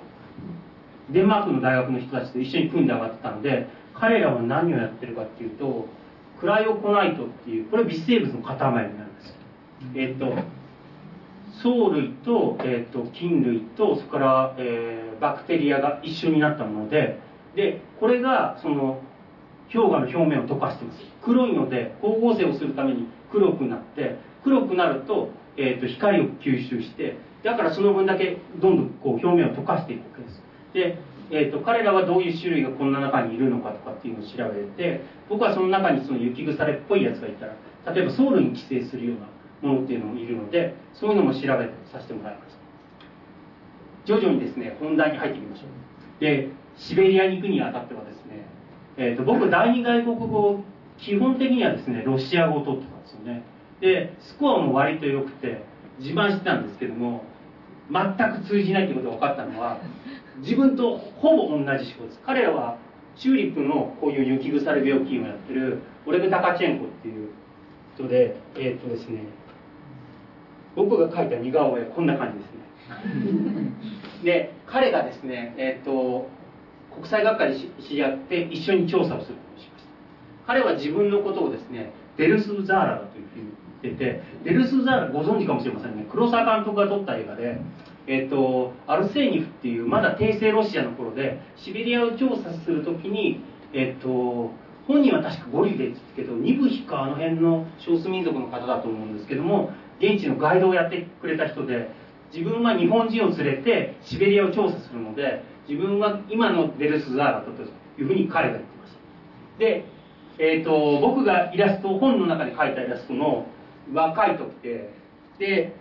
デンマークの大学の人たちと一緒に組んで上がってたので彼らは何をやってるかっていうとクライオコナイトっていうこれ微生物の塊になるんです。えっ、ー、と藻類と,、えーと、菌類とそれから、えー、バクテリアが一緒になったものででこれがその氷河の表面を溶かしてます。黒いので光合成をするために黒くなって黒くなると,、えーと、光を吸収してだからその分だけどんどんこう表面を溶かしていくわけです。で、えーと、彼らはどういう種類がこんな中にいるのかとかっていうのを調べて僕はその中にその雪腐れっぽいやつがいたら例えば藻類に寄生するようなものっていうのもいるのでそういうのも調べさせてもらいました。徐々にですね本題に入ってみましょう。でシベリアに行くにあたってはですね、えーと、僕第二外国語基本的にはですねロシア語を取ってたんですよね。でスコアも割と良くて自慢してたんですけども全く通じないってことが分かったのは自分とほぼ同じ仕事です。彼らはチューリップのこういう雪腐れ病気をやってるオレグ・タカチェンコっていう人でえっ、とですね僕が描いた似顔絵こんな感じですね。で彼がですねえっ、ー、と国際学会で知り合って一緒に調査をすることにしました。彼は自分のことをですねデルス・ザーラだというふうに言っててデルス・ザーラご存知かもしれませんね。黒沢監督が撮った映画でえっと、アルセーニフっていうまだ帝政ロシアの頃でシベリアを調査するときに、えっと、本人は確かゴリデですけどニブヒかあの辺の少数民族の方だと思うんですけども現地のガイドをやってくれた人で自分は日本人を連れてシベリアを調査するので自分は今のデルスザーラだというふうに彼が言ってました。で、えーと、僕がイラスト本の中で描いたイラストの若い時でで、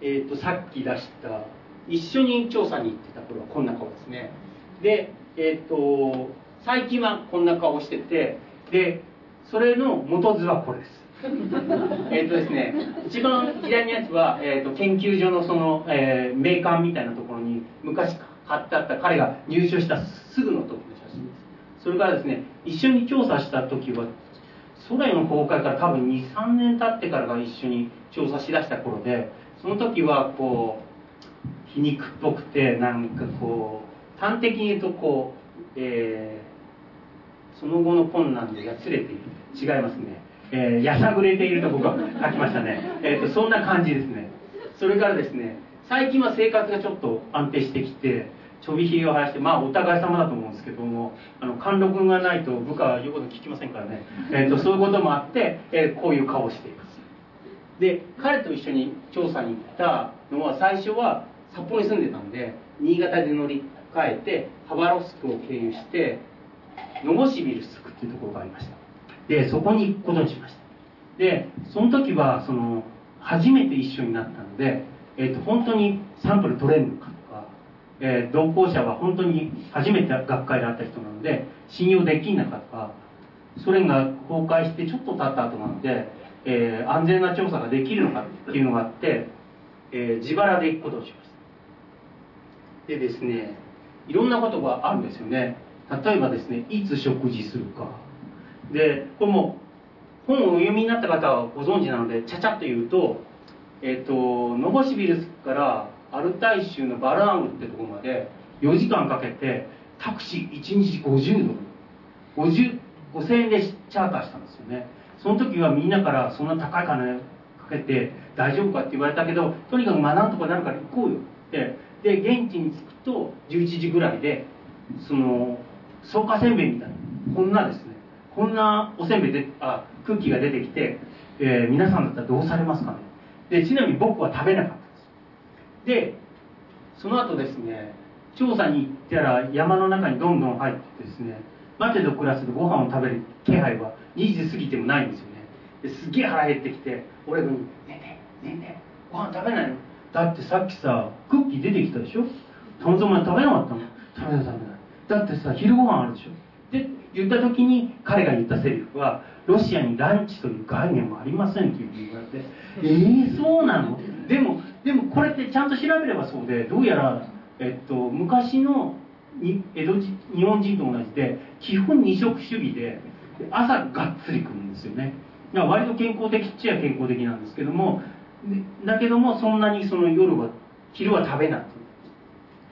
えーと、さっき出した一緒に調査に行ってた頃はこんな顔ですね。でえっ、ー、と最近はこんな顔しててでそれの元図はこれです。えっとですね一番左のやつは、えーと、研究所のその、えー、名館みたいなところに昔貼ってあった彼が入所したすぐの時の写真です。それからですね一緒に調査した時はソ連の崩壊から多分23年経ってからが一緒に調査しだした頃でその時はこう皮肉っぽくてなんかこう端的に言うとこう、えー、その後の困難でやつれている。違いますね。えー、やさぐれていると僕は書きましたね、えーと、そんな感じですね。それからですね最近は生活がちょっと安定してきてちょびひげを生やしてまあお互い様だと思うんですけどもあの貫禄がないと部下は言うこと聞きませんからね、えーと、そういうこともあって、えー、こういう顔をしています。で彼と一緒に調査に行ったのは最初は札幌に住んでたんで新潟で乗り換えてハバロスクを経由してノボシビルスクっていうところがありました。でそこに行くことにしました。でその時はその初めて一緒になったので、えーと、本当にサンプル取れるのかとか、えー、同行者は本当に初めて学会で会った人なので信用できんなかとかソ連が崩壊してちょっと経った後なので、えー、安全な調査ができるのかっていうのがあって、えー、自腹で行くことをしました。でですねいろんなことがあるんですよね。例えばですねいつ食事するか。でこれも本をお読みになった方はご存知なのでちゃちゃっと言うと,、えーと、ノボシビルスからアルタイ州のバラームってとこまで4時間かけてタクシー1日50ドル。50 5000円でチャーターしたんですよね。その時はみんなからそんな高い金かけて大丈夫かって言われたけどとにかくまあなんとかなるから行こうよって。で現地に着くと11時ぐらいでその草加せんべいみたいなこんなですね。こんなおせんべいであ空気が出てきて、えー、皆さんだったらどうされますかね？でちなみに僕は食べなかったです。でその後ですね調査に行ったら山の中にどんどん入ってですね待てど暮らすでご飯を食べる気配は2時過ぎてもないんですよね。ですげえ腹減ってきて俺に「ねえねえねえねえご飯食べないの?」だってさっきさクッキー出てきたでしょ？たまたま食べなかったの？食べない食べないだってさ昼ご飯あるでしょ？で言った時に彼が言ったセリフはロシアにランチという概念もありませんというふうに言われてえー、そうなの？でもでもこれってちゃんと調べればそうでどうやら、えっと、昔のに江戸日本人と同じで基本二食主義で朝がっつり食うんですよね。だから割と健康的っちゃ健康的なんですけどもだけどもそんなにその夜は昼は食べない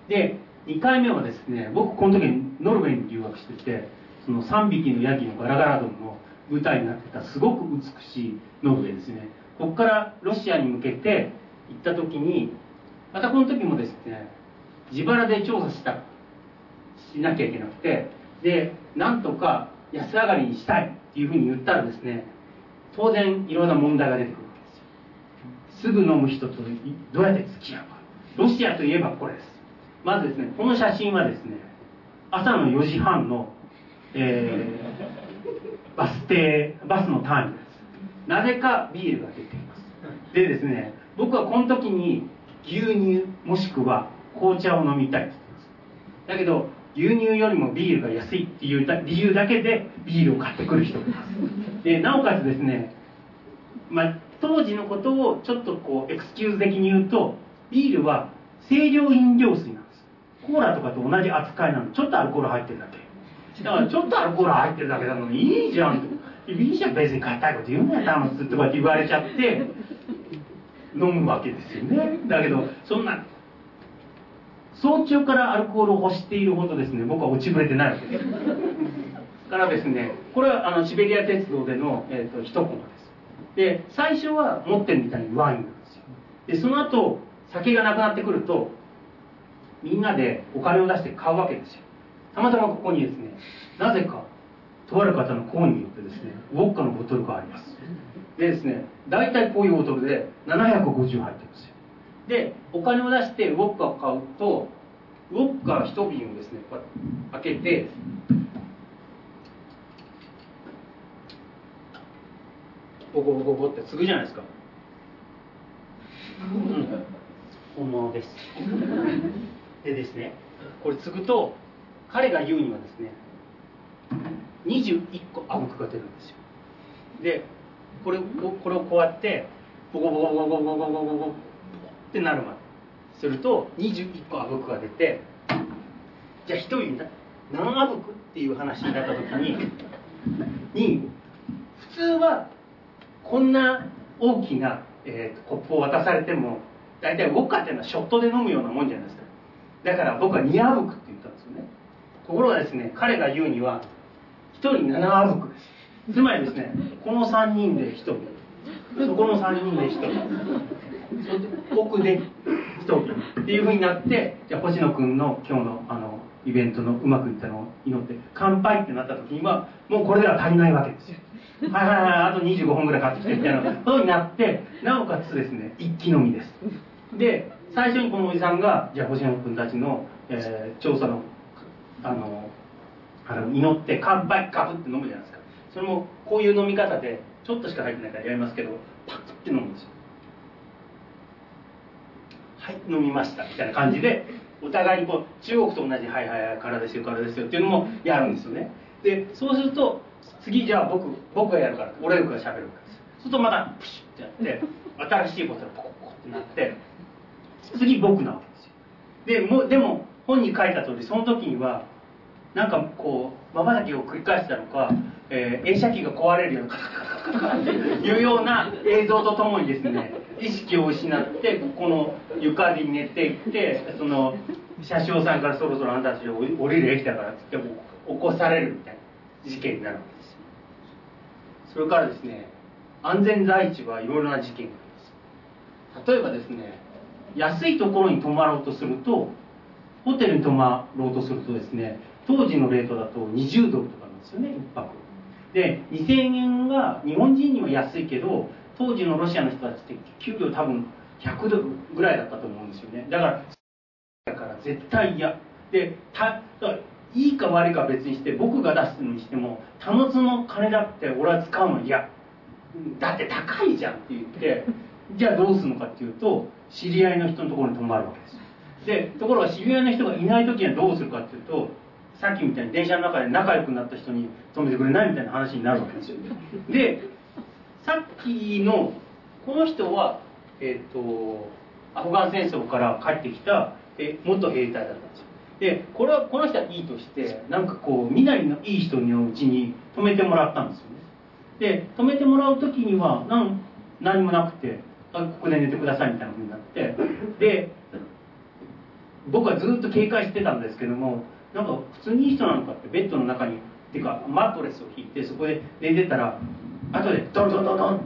で2回目はですね僕この時にノルウェーに留学しててその3匹のヤギのガラガラドンの舞台になってたすごく美しいノルウェーですね。ここからロシアに向けて行った時にまたこの時もですね自腹で調査したしなきゃいけなくてでなんとか安上がりにしたいっていうふうに言ったらですね当然いろんな問題が出てくるわけですよ。すぐ飲む人とどうやって付き合うか。ロシアといえばこれです。まずですねこの写真はですね朝の4時半の、えー、バス停バスのターミです。なぜかビールが出ています。でですね僕はこの時に牛乳もしくは紅茶を飲みたいって言ってます。だけど牛乳よりもビールが安いっていう理由だけでビールを買ってくる人がいます。でなおかつですね、まあ、当時のことをちょっとこうエクスキューズ的に言うとビールは清涼飲料水なんです。コーラとかと同じ扱いなの。ちょっとアルコール入ってるだけ。だからちょっとアルコール入ってるだけなのにいいじゃんと。いいじゃん別に硬いこと言うんやったらとかって言われちゃって飲むわけですよね。だけどそんな早朝からアルコールを欲しているほどですね僕は落ちぶれてないわけです。からですねこれはあのシベリア鉄道での、えーと、一コマです。で最初は持ってるみたいにワインなんですよ。でその後酒がなくなってくるとみんなでお金を出して買うわけですよ。たまたまここにですねなぜかとある方の講によってですねウォッカのボトルがあります。でですね大体こういうボトルで750入ってるんですよ。でお金を出してウォッカを買うとウォッカ一瓶をですねこう開けてボコボコボって継ぐじゃないですか、本物ですでですねこれ継ぐと彼が言うにはですね21個あぶくが出るんですよ。でこれこれをこうやってボコボコボコボコボコボコボコってなるまですると21個あぶくが出てじゃあ1人何あぶくっていう話になった時にに普通はこんな大きな、えー、コップを渡されても大体ウォッカっていうのはショットで飲むようなもんじゃないですかだから僕は2あぶくって言ったんですよねところがですね彼が言うには1人7あぶくです。つまりですねこの3人で1人。そこの3人で1人。奥で闘技っていうふうになってじゃあ星野君の今日のあのイベントのうまくいったのを祈って乾杯ってなった時にはもうこれでは足りないわけですよ。はいはいはいあと25本ぐらい買ってきてみたいなことになってなおかつですね一気飲みです。で最初にこのおじさんがじゃあ星野君たちの、えー、調査のあのあの祈って乾杯ガブって飲むじゃないですか。それもこういう飲み方でちょっとしか入ってないからやりますけどパクって飲むんですよ。はい飲みましたみたいな感じでお互いにこう中国と同じ「はいはいはいからですよからですよ」っていうのもやるんですよね。でそうすると次じゃあ僕僕がやるから俺がしゃべるからですするとまたプシュッてやって 新しいことがポコポコってなって次僕なわけですよ。でもでも本に書いた通りその時にはなんかこうまばたきを繰り返したのか、えー、映写機が壊れるようなカタカタカカっていうような映像とともにですね意識を失ってこの床に寝ていってその車掌さんからそろそろあんたたち降りる駅だからっつっても起こされるみたいな事件になるわけです。それからですね安全第一はいろいろな事件があります。例えばですね安いところに泊まろうとするとホテルに泊まろうとするとですね当時のレートだと20ドルとかなんですよね1泊で2000円が日本人には安いけど当時のロシアの人たちって給料多分100ドルぐらいだったと思うんですよね。だからだから絶対嫌。でたいいか悪いか別にして僕が出すにしても他のその金だって俺は使うの嫌。だって高いじゃんって言ってじゃあどうするのかっていうと知り合いの人のところに泊まるわけです。でところが知り合いの人がいない時にはどうするかっていうとさっきみたいに電車の中で仲良くなった人に止めてくれないみたいな話になるわけですよでさっきのこの人はえっ、ー、とアフガン戦争から帰ってきたえ元兵隊だったんですよ。でこれはこの人はいいとしてなんかこう身なりのいい人のうちに泊めてもらったんですよね。で泊めてもらう時には何何もなくてあここで寝てくださいみたいなふうになって。で僕はずっと警戒してたんですけどもなんか普通にいい人なのかってベッドの中にっていうかマットレスを引いてそこで寝てたら後でドンドンドンドンって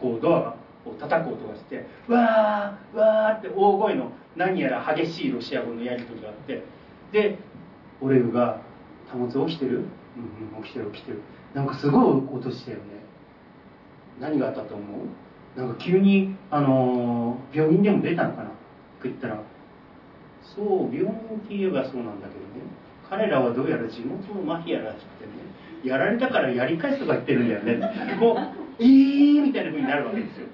こうドアがこう叩く音がしてわーわーって大声の何やら激しいロシア語のやり取りがあってでオレグが「貨物起きてる?」うん「うん起きてる起きてる」なんかすごい音したよね。何があったと思う？なんか急に、あのー、病院でも出たのかな？って言ったらそう病院って言えばそうなんだけどね。彼らはどうやら地元のマフィアらしくてねやられたからやり返すとか言ってるんだよね。もう「えー!」みたいなふうになるわけですよ。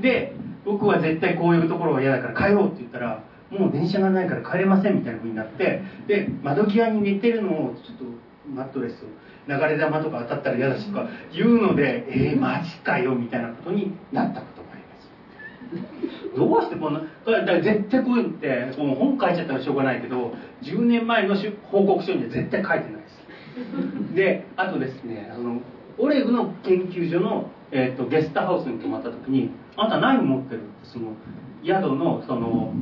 で僕は絶対こういうところが嫌だから帰ろうって言ったらもう電車がないから帰れませんみたいなふうになってで窓際に寝てるのをちょっとマットレスを流れ弾とか当たったら嫌だしとか言うのでえー、マジかよみたいなことになったこと。どうしてこんなだから絶対こういうのってもう本書いちゃったらしょうがないけど10年前の報告書には絶対書いてないです。であとですねあのオレグの研究所の、えーと、ゲストハウスに泊まった時に「あんた何を持ってる?」ってその宿のその、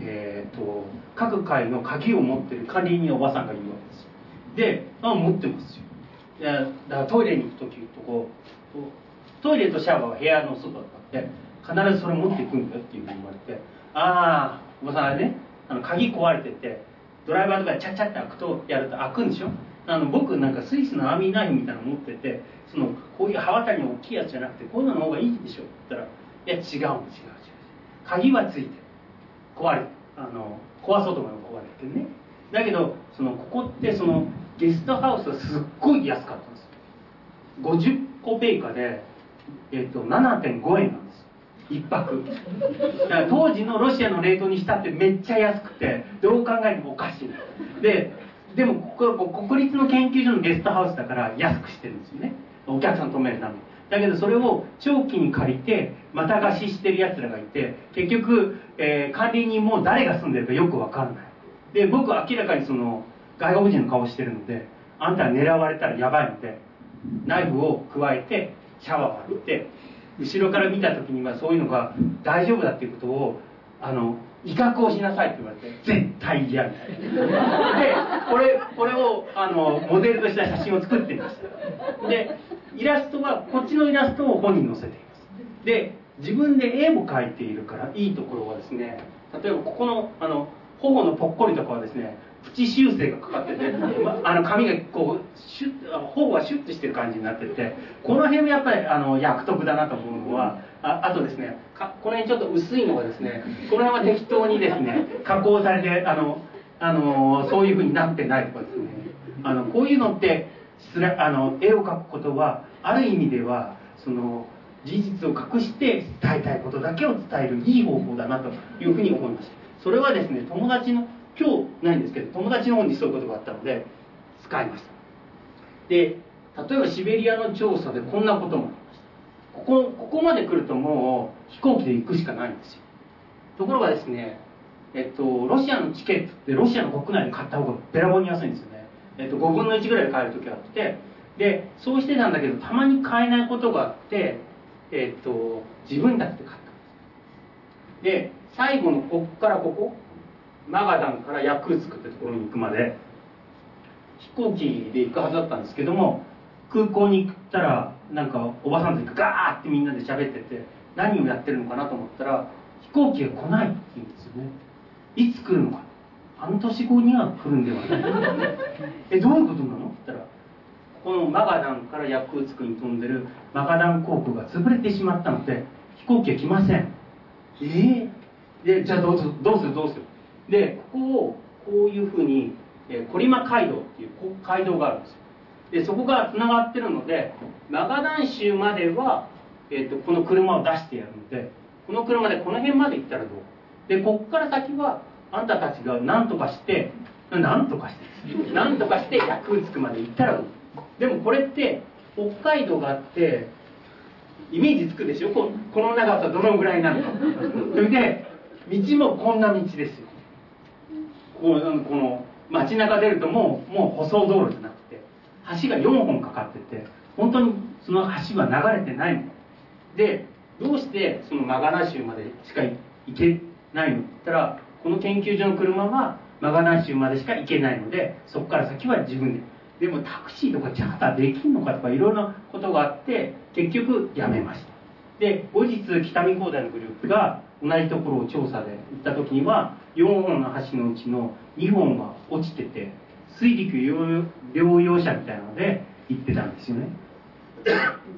えーと、各階の鍵を持ってる管理人おばさんがいるわけですよ。で「あ持ってますよ」いやだからトイレに行く時とこうトイレとシャワーは部屋の外だって必ずそれ持っていくんだよっていうふうに言われて「ああおばさんあれねあの鍵壊れててドライバーとかでチャッチャって開くとやると開くんでしょ？あの僕なんかスイスのアーミーナイフみたいなの持っててそのこういう刃渡りの大きいやつじゃなくてこういうのの方がいいでしょ？って言ったら「いや違う違う違う鍵はついて壊れあの壊そうと思えば壊れてるね。だけどそのここってそのゲストハウスはすっごい安かったんです50個米価で、えーと、7.5円なんです。一泊。だから当時のロシアのレートにしたってめっちゃ安くてどう考えてもおかしい。ででもここは国立の研究所のゲストハウスだから安くしてるんですよね。お客さん止めるために。だけどそれを長期に借りてまた貸ししてるやつらがいて結局、えー、管理人も誰が住んでるかよく分かんない。で僕明らかにその外国人の顔してるのであんた狙われたらやばいのでナイフを加えてシャワーを浴びて後ろから見た時にはそういうのが大丈夫だっていうことをあの威嚇をしなさいって言われて絶対嫌みたいな。でこれこれをあのモデルとした写真を作ってみました。でイラストはこっちのイラストを本に載せています。で自分で絵を描いているからいいところはですね例えばここのあの頬のぽっこりとかはですねプチ修正がかかってて、ま、あの髪がこうシュッ頬はシュッとしてる感じになってて。この辺もやっぱりあの役得だなと思うのはああとですねかこの辺ちょっと薄いのがですねこの辺は適当にですね加工されてあのあのそういうふうになってないとかですね。あのこういうのってすらあの絵を描くことはある意味ではその事実を隠して伝えたいことだけを伝えるいい方法だなというふうに思いました。それはですね友達の今日ないんですけど友達の方にそういうことがあったので使いました。で例えばシベリアの調査でこんなこともありました。ここここまで来るともう飛行機で行くしかないんですよ。ところがですねえっとロシアのチケットってロシアの国内で買った方がべらぼうに安いんですよね、えっと、5分の1ぐらいで買える時があってでそうしてたんだけどたまに買えないことがあってえっと自分たちで買ったんです。で最後のこっからここマガダンからヤクーツクってところに行くまで飛行機で行くはずだったんですけども空港に行ったらなんかおばさんたちがガーってみんなで喋ってて何をやってるのかなと思ったら飛行機が来ないって言うんですよね。いつ来るのか。半年後には来るんではない えどういうことなの？って言ったらこのマガダンからヤクーツクに飛んでるマガダン航空が潰れてしまったので飛行機は来ません。ええー、でじゃあどうするどうする？どうする？でここをこういうふうに、えー、コリマ街道っていう街道があるんですよ。でそこがつながってるのでマガダン州までは、えーと、この車を出してやるのでこの車でこの辺まで行ったらどう？でこっから先はあんたたちが何とかして何とかして何とかしてヤクーツクまで行ったらどう？でもこれって北海道があってイメージつくでしょ？ここの長さどのぐらいなの？か それで道もこんな道ですよ。このこの街中出るともうもう舗装道路じゃなくて橋が4本かかってて本当にその橋は流れてないの。でどうしてそのマガナ州までしか行けないのって言ったらこの研究所の車はマガナ州までしか行けないのでそこから先は自分で。でもタクシーとかチャーターできんのかとかいろいろなことがあって結局やめました。で後日北見工大のグループが同じところを調査で行った時には4本の橋のうちの2本が落ちてて水陸療養者みたいなので行ってたんですよね。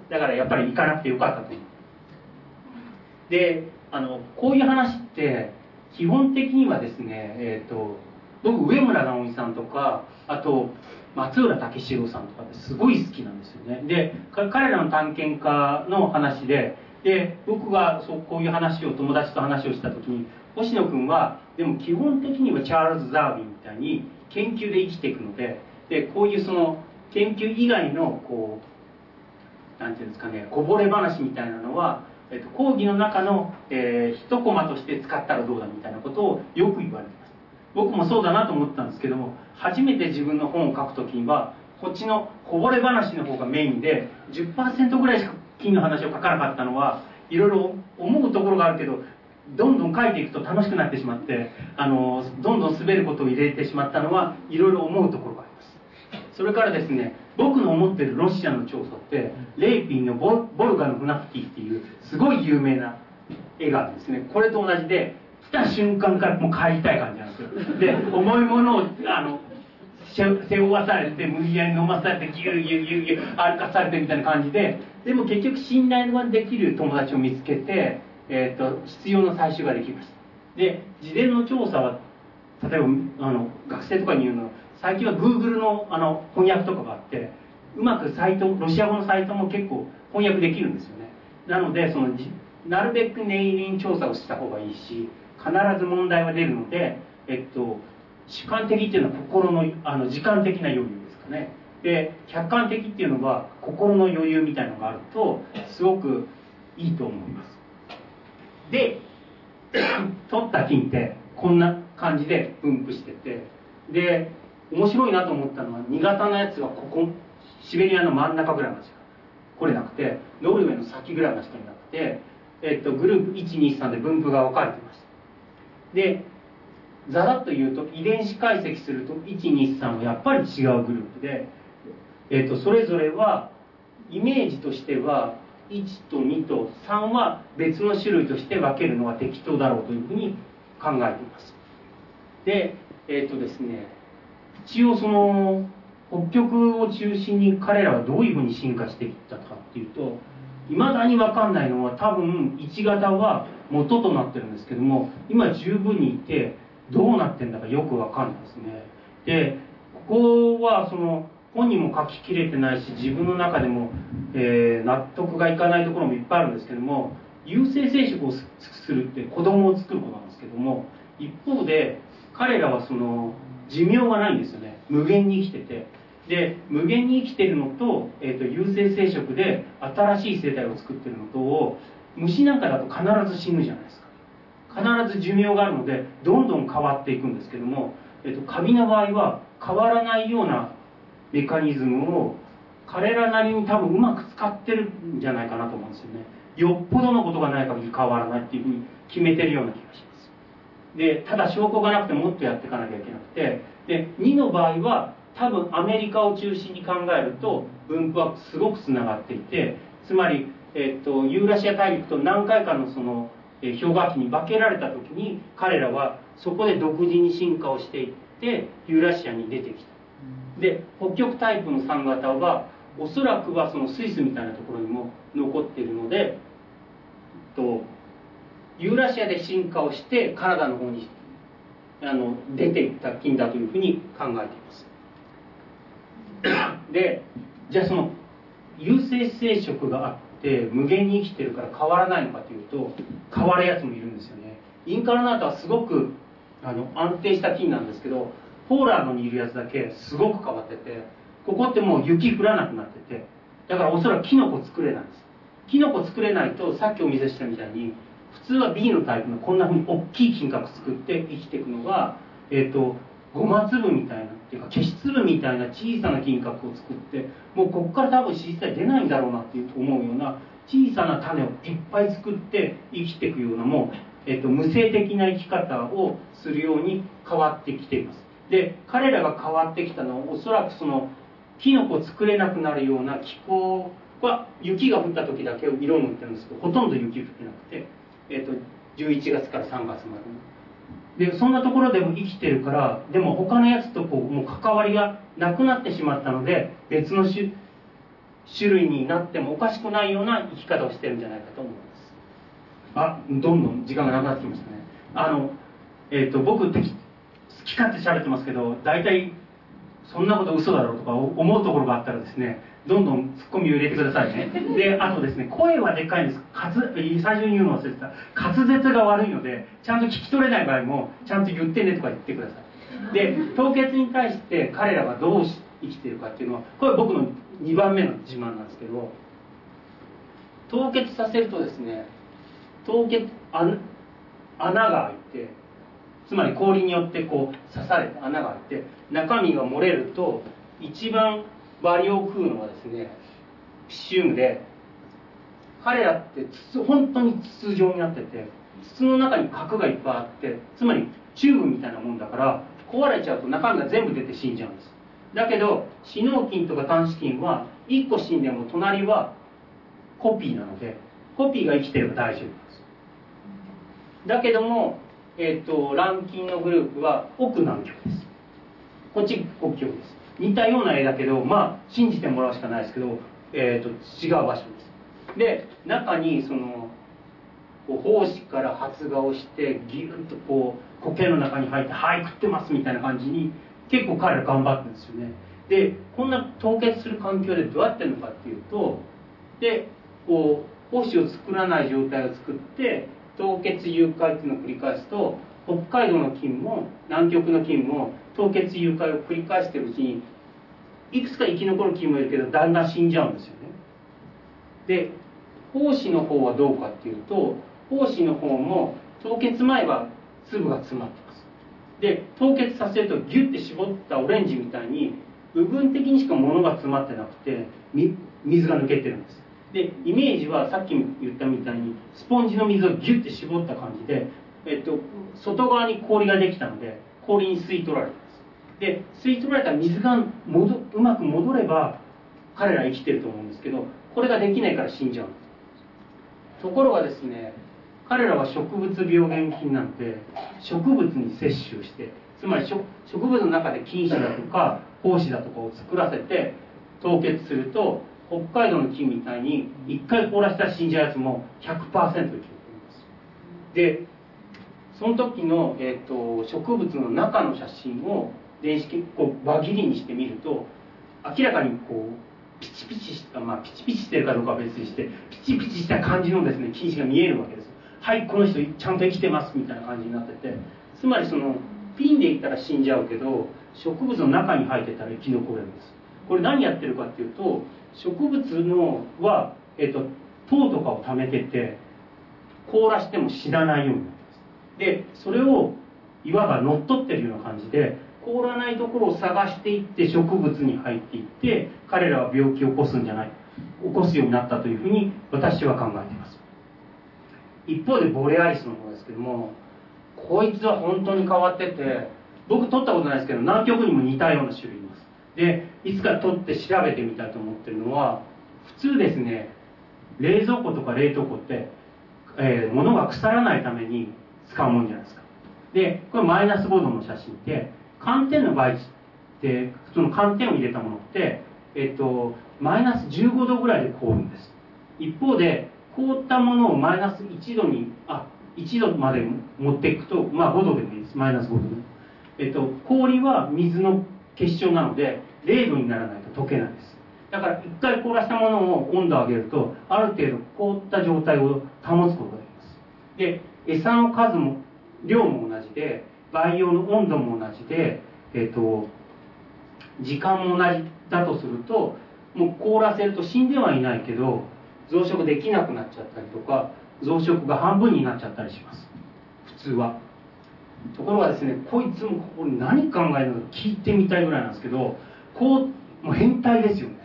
だからやっぱり行かなくてよかったと思う。であのこういう話って基本的にはですねえっ、ー、と僕上村直美さんとかあと松浦武四郎さんとかってすごい好きなんですよね。で彼らの探検家の話でで僕がそうこういう話を友達と話をした時に星野君はでも基本的にはチャールズ・ダーウィンみたいに研究で生きていくのででこういうその研究以外のこうなんていうんですかねこぼれ話みたいなのは、えっと、講義の中の、えー、一コマとして使ったらどうだみたいなことをよく言われてます。僕もそうだなと思ったんですけども初めて自分の本を書く時にはこっちのこぼれ話の方がメインで10%ぐらいしか金の話を書かなかったのはいろいろ思うところがあるけどどんどん書いていくと楽しくなってしまってあのどんどん滑ることを入れてしまったのはいろいろ思うところがあります。それからですね僕の思ってるロシアの調査ってレイピンのボルガのフナフティっていうすごい有名な絵があるんですね。これと同じで来た瞬間からもう帰りたい感じなんですよ。で重いものをあの背負わされて無理やり飲まされてギューギューギューギュー歩かされてみたいな感じででも結局信頼ができる友達を見つけて、えーと、必要な採集ができました。で事前の調査は例えばあの学生とかに言うの最近は Google のあの翻訳とかがあってうまくサイトロシア語のサイトも結構翻訳できるんですよね。なのでそのなるべく念入りに調査をした方がいいし必ず問題は出るのでえっと主観的っていうのは心のあの時間的な余裕ですかね。で客観的っていうのは心の余裕みたいのがあるとすごくいいと思います。で 取った金ってこんな感じで分布しててで面白いなと思ったのは新潟のやつはここシベリアの真ん中ぐらいまでしか来れなくてノルウェーの先ぐらいまでしかになって、えっと、グループ123で分布が分かれてました。でざらっと言うと遺伝子解析すると123はやっぱり違うグループで、えーと、それぞれはイメージとしては1と2と3は別の種類として分けるのが適当だろうというふうに考えています。でえっ、ー、とですね一応その北極を中心に彼らはどういうふうに進化していったかっていうといまだに分かんないのは多分1型は元となってるんですけども今十分にいてどうなってんだかよく分かんないですね。でここはその本人も書ききれてないし自分の中でも、えー、納得がいかないところもいっぱいあるんですけども有性生殖をするって子供を作ることなんですけども一方で彼らはその寿命がないんですよね。無限に生きてて。で無限に生きてるのと,、えーと、有性生殖で新しい生態を作ってるのとを虫なんかだと必ず死ぬじゃないですか。必ず寿命があるのでどんどん変わっていくんですけども、えーとカビの場合は変わらないようなメカニズムを彼らなりに多分うまく使ってるんじゃないかなと思うんですよね。よっぽどのことがない限り変わらないっていうふうに決めてるような気がします。でただ証拠がなくてもっとやっていかなきゃいけなくてで2の場合は多分アメリカを中心に考えると分布はすごくつながっていてつまり、えーと、ユーラシア大陸と何回かのその、氷河期に分けられた時に彼らはそこで独自に進化をしていってユーラシアに出てきた。で北極タイプの3型はおそらくはそのスイスみたいなところにも残っているのでとユーラシアで進化をしてカナダの方にあの出ていった菌だというふうに考えています。でじゃあその有性生殖があって無限に生きてるから変わらないのかというと変わるやつもいるんですよね。インカルナートはすごくあの安定した菌なんですけどポーランドにいるやつだけすごく変わっててここってもう雪降らなくなっててだからおそらくキノコ作れないんです。キノコ作れないとさっきお見せしたみたいに普通は B のタイプのこんなふうに大きい金閣作って生きていくのがえっ、ー、とゴマ粒みたいなっていうか消し粒みたいな小さな金閣を作ってもうここから多分実際出ないんだろうなっていう思うような小さな種をいっぱい作って生きていくようなもう、えっと、無性的な生き方をするように変わってきています。で彼らが変わってきたのはおそらくそのキノコ作れなくなるような気候は雪が降った時だけ色を塗ってるんですけどほとんど雪降ってなくて、えーと、11月から3月までのでそんなところでも生きてるからでも他のやつとこうもう関わりがなくなってしまったので別の種類になってもおかしくないような生き方をしてるんじゃないかと思います。あどんどん時間がなくなってきましたね。あのえっ、ー、と僕好き勝手喋ってますけど大体そんなこと嘘だろうとか思うところがあったらですねどんどんツッコミを入れてくださいね。であとですね声はでかいんです。滑最初に言うの忘れてた。滑舌が悪いのでちゃんと聞き取れない場合もちゃんと言ってねとか言ってください。で凍結に対して彼らがどう生きてるかっていうのはこれ僕の2番目の自慢なんですけど凍結させるとですね凍結穴が開いてつまり氷によってこう刺されて穴があって中身が漏れると一番バリを食うのはですねピシウムで彼らって筒本当に筒状になってて筒の中に核がいっぱいあってつまりチューブみたいなもんだから壊れちゃうと中身が全部出て死んじゃうんです。だけど死脳菌とか短子菌は1個死んでも隣はコピーなのでコピーが生きてれば大丈夫です。だけどもえーと、ランキンのグループは奥南極です。こっち国境です。似たような絵だけどまあ信じてもらうしかないですけど、えーと、違う場所です。で中にその胞子から発芽をしてギュッとこう苔の中に入って「はい食ってます」みたいな感じに結構彼ら頑張ってるんですよね。でこんな凍結する環境でどうやってるのかっていうとでこう胞子を作らない状態を作って凍結融解っていうのを繰り返すと北海道の菌も南極の菌も凍結融解を繰り返してるうちにいくつか生き残る菌もいるけどだんだん死んじゃうんですよね。で胞子の方はどうかっていうと胞子の方も凍結前は粒が詰まってます。で凍結させるとギュッて絞ったオレンジみたいに部分的にしか物が詰まってなくて水が抜けてるんです。でイメージはさっき言ったみたいにスポンジの水をギュッて絞った感じで、えっと、外側に氷ができたので氷に吸い取られてますで吸い取られた水が戻うまく戻れば彼ら生きてると思うんですけどこれができないから死んじゃう。ところがですね彼らは植物病原菌なんて植物に摂取してつまり植物の中で菌糸だとか胞子だとかを作らせて凍結すると北海道の菌みたいに1回凍らせたら死んじゃうやつも100%生き残ります。でその時の、えーと、植物の中の写真を電子こう輪切りにしてみると明らかにこうピチピチしたまあピチピチしてるかどうかは別にしてピチピチした感じのですね菌糸が見えるわけですはいこの人ちゃんと生きてますみたいな感じになっててつまりそのピンでいったら死んじゃうけど植物の中に入ってたら生き残れるんです。これ何やってるかっていうと植物のは、えーと、糖とかを貯めてて凍らしても死なないようになってます。でそれをいわば乗っ取ってるような感じで凍らないところを探していって植物に入っていって彼らは病気を起こすんじゃない。起こすようになったというふうに私は考えています。一方でボレアリスの方ですけどもこいつは本当に変わってて僕取ったことないですけど南極にも似たような種類います。でいつか取って調べてみたいと思ってるのは普通ですね冷蔵庫とか冷凍庫って、えー、物が腐らないために使うもんじゃないですか。でこれマイナス5度の写真って寒天の場合って普通の寒天を入れたものってえっとマイナス15度ぐらいで凍るんです。一方で凍ったものをマイナス1度にあ1度まで持っていくとまあ5度でもいいです。マイナス5度で。えっと氷は水の結晶なので0度にならないと溶けないです。だから一回凍らしたものを温度を上げるとある程度凍った状態を保つことができます。で餌の数も量も同じで培養の温度も同じでえっと時間も同じだとするともう凍らせると死んではいないけど増殖できなくなっちゃったりとか増殖が半分になっちゃったりします。普通は。ところがですねこいつもここに何考えるのか聞いてみたいぐらいなんですけどこうもう変態ですよ。ね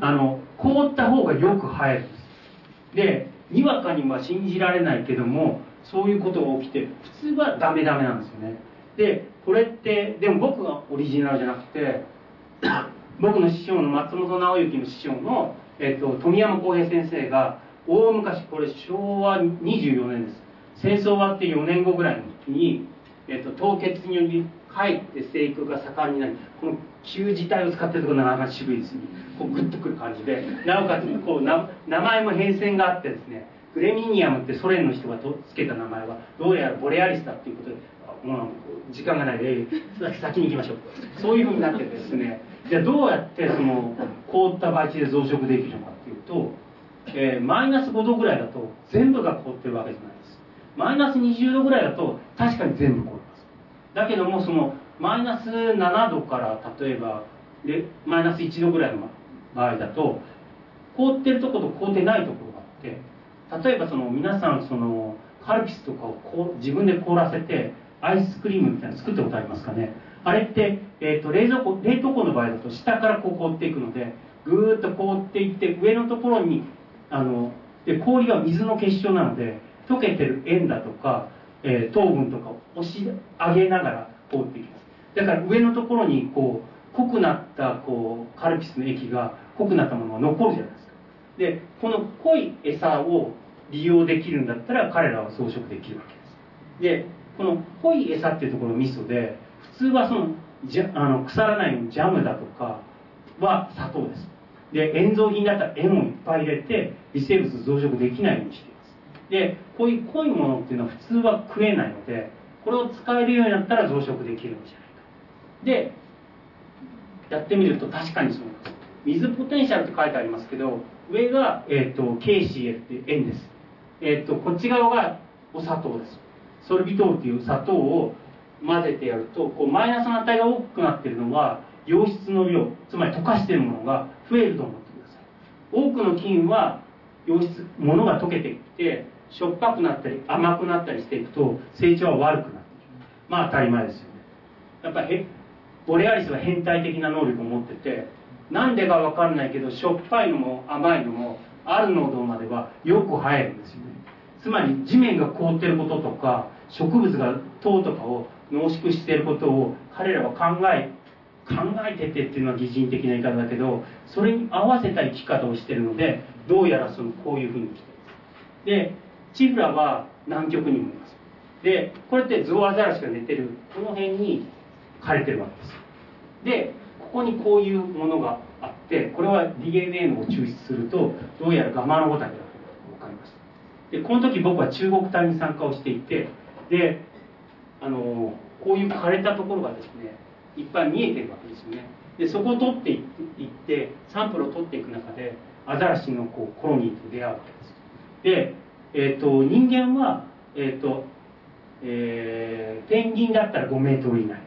あの凍った方がよく生える。んですでにわかには信じられないけどもそういうことが起きて普通はダメダメなんですよね。でこれってでも僕がオリジナルじゃなくて 僕の師匠の松本直之の師匠の、えっと、富山浩平先生が大昔これ昭和24年です。戦争終わって4年後ぐらいの時にえっと、凍結によりかえって生育が盛んになりこの旧字体を使ってるところなかなか渋いですね。こうグッとくる感じでなおかつこう名前も変遷があってですねグレミニアムってソ連の人がとつけた名前はどうやらボレアリスだっていうことでもう時間がないで先に行きましょう。そういうふうになってですね。じゃあどうやってその凍った培地で増殖できるのかっていうと、えー、マイナス5度ぐらいだと全部が凍ってるわけじゃないです。マイナス20度ぐらいだと確かに全部凍るだけどもそのマイナス7度から例えばマイナス1度ぐらいの場合だと凍ってるとこと凍ってないところがあって例えばその皆さんそのカルピスとかをこう自分で凍らせてアイスクリームみたいなの作ったことありますかね？あれって、えーと、冷蔵庫冷凍庫の場合だと下からこう凍っていくのでぐーっと凍っていって上のところにあので氷が水の結晶なので溶けてる塩だとかえー、糖分とかを押し上げながら凍っていきます。だから上のところにこう濃くなったこうカルピスの液が濃くなったものが残るじゃないですか。でこの濃い餌を利用できるんだったら彼らは増殖できるわけです。でこの濃い餌っていうところのミソで普通はそのじゃあの腐らないようにジャムだとかは砂糖です。で塩蔵品だったら塩をいっぱい入れて微生物増殖できないようにしています。でこういう濃いものっていうのは普通は食えないのでこれを使えるようになったら増殖できるんじゃないか。でやってみると確かにそうなんです。水ポテンシャルって書いてありますけど上が、えーと、KCl っていう塩です、えーと、こっち側がお砂糖です。ソルビトールという砂糖を混ぜてやるとこうマイナスの値が多くなってるのは溶質の量つまり溶かしてるものが増えると思ってください。多くの菌は溶質物が溶けていってしょっぱくなったり甘くなったりしていくと成長は悪くなっていくまあ当たり前ですよね。やっぱりボレアリスは変態的な能力を持っててなんでか分かんないけどしょっぱいのも甘いのもある濃度まではよく生えるんですよつまり地面が凍ってることとか植物が糖とかを濃縮していることを彼らは考え考えててっていうのは擬人的な言い方だけどそれに合わせた生き方をしてるのでどうやらそのこういうふうに来てでチフラは南極にもいます。でこれってゾウアザラシが寝てる。この辺に枯れてるわけです。でここにこういうものがあってこれは DNA のを抽出するとどうやらガマのゴタケだでこの時僕は中国隊に参加をしていてであのこういう枯れたところがですねいっぱい見えてるわけですよね。でそこを取っていってサンプルを取っていく中でアザラシのこうコロニーと出会うわけです。で、えーと、人間は、えーとえー、ペンギンだったら5メートル以内。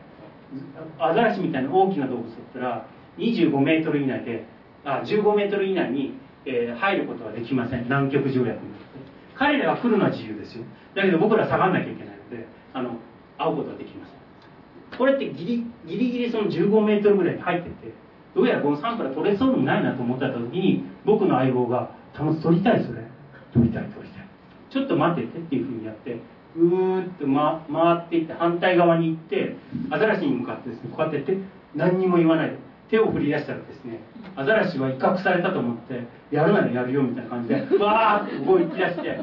アザラシみたいな大きな動物だったら25メートル以内であ15メートル以内に、えー、入ることはできません。南極条約に。彼らが来るのは自由ですよ。だけど僕ら下がんなきゃいけないのであの会うことはできません。これってギリギリギリその15メートルぐらいに入っててどうやらこのサンプル取れそうにないなと思った時に僕の相棒が「楽し取りたいそれ取りたい取りたい。ちょっと待ってて」っていうふうにやってぐーっと、ま、回っていって反対側に行ってアザラシに向かってですねこうやってって何にも言わない。で手を振り出したらですねアザラシは威嚇されたと思ってやるならやるよみたいな感じでわーって動き出して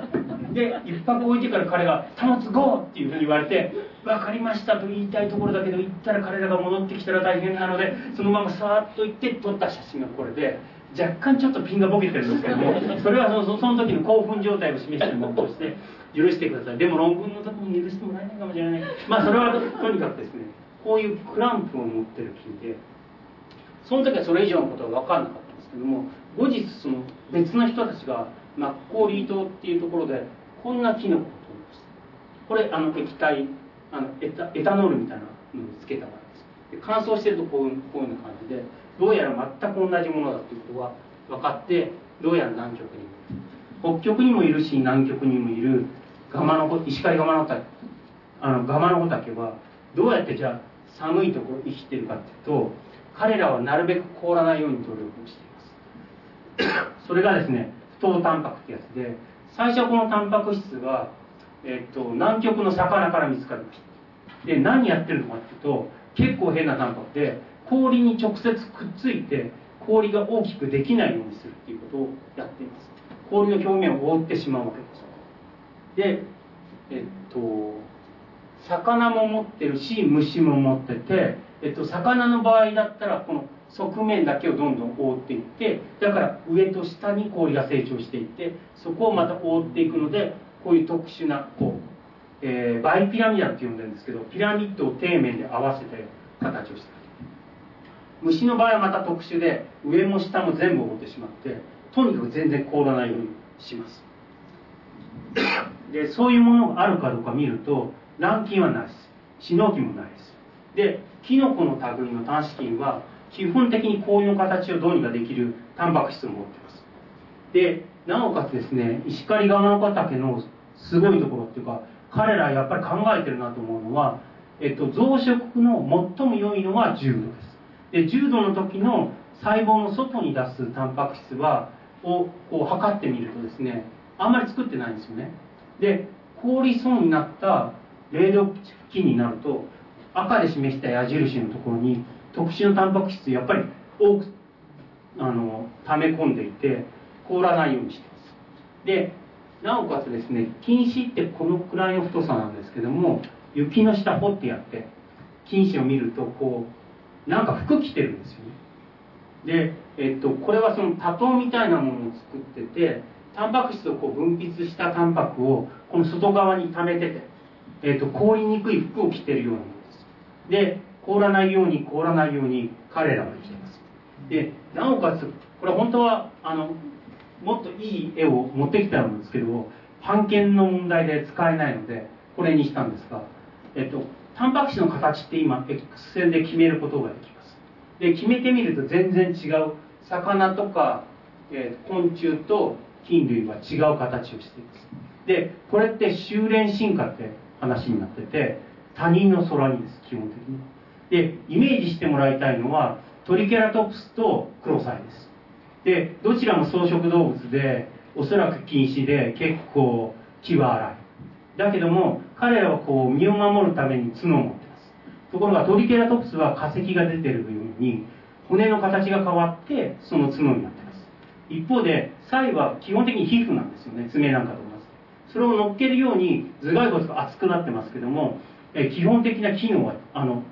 で一泊置いてから彼が「保つゴー!」っていうふうに言われて「分かりました」と言いたいところだけど行ったら彼らが戻ってきたら大変なのでそのままさーっと行って撮った写真がこれで。若干ちょっとピンがボケてるんですけどもそれはそのその時の興奮状態を示してるものとして許してくださいでも論文の時に許してもらえないかもしれないまあそれはとにかくですねこういうクランプを持ってる木でその時はそれ以上のことは分かんなかったんですけども後日その別の人たちがマッコーリー島っていうところでこんなキノコを取りました。これあの液体あのエタエタノールみたいなのをつけたからです。乾燥してるとこういうこういうような感じでどうやら全く同じものだということが分かってどうやら南極に北極にもいるし南極にもいる。ガマの石狩ガマの竹あのガマの竹はどうやってじゃあ寒いところ生きてるかっていうと彼らはなるべく凍らないように努力をしています。それがですね不凍タンパクってやつで最初このタンパク質が、えっと、南極の魚から見つかりました。で何やってるのかっていうと結構変なタンパクで氷に直接くっついて氷が大きくできないようにするっていうことをやっています。氷の表面を覆ってしまうわけです。でえっと魚も持ってるし虫も持っててえっと、魚の場合だったらこの側面だけをどんどん覆っていってだから上と下に氷が成長していってそこをまた覆っていくのでこういう特殊なこう、えー、バイピラミダって呼んでるんですけどピラミッドを底面で合わせて形をして虫の場合はまた特殊で上も下も全部覆ってしまってとにかく全然凍らないようにします。でそういうものがあるかどうか見ると軟禁はないです。死の気もないです。でキノコの類の単子菌は基本的に氷の形をどうにかできるタンパク質を持ってます。でなおかつですね石狩川の畑のすごいところっていうか彼らやっぱり考えてるなと思うのは、えっと、増殖の最も良いのは10度です。で10度の時の細胞の外に出すタンパク質はをこう測ってみるとですねあんまり作ってないんですよね。で凍りそうになった冷凍菌になると赤で示した矢印のところに特殊なタンパク質やっぱり多くあの溜め込んでいて凍らないようにしてます。でなおかつですね菌糸ってこのくらいの太さなんですけども雪の下掘ってやって菌糸を見るとこうなんか服着てるんですよね。で、えっと、これはその多糖みたいなものを作っててタンパク質をこう分泌したタンパクをこの外側に溜めてて、えっと、凍りにくい服を着てるようなもの。で凍らないように凍らないように彼らは生きてます。でなおかつこれ本当はあのもっといい絵を持ってきたんですけど版権の問題で使えないのでこれにしたんですが、えっと、タンパク質の形って今 X 線で決めることができます。で決めてみると全然違う魚とか、えー、昆虫と菌類は違う形をしています。でこれって修練進化って話になってて他人の空にです基本的に。でイメージしてもらいたいのはトリケラトプスとクロサイです。でどちらも草食動物でおそらく禁止で結構気は荒い。だけども彼らはこう身を守るために角を持ってます。ところがトリケラトプスは化石が出てるように骨の形が変わってその角になってます。一方でサイは基本的に皮膚なんですよね。爪なんかと同じそれを乗っけるように頭蓋骨が厚くなってますけども、え基本的な機能はあの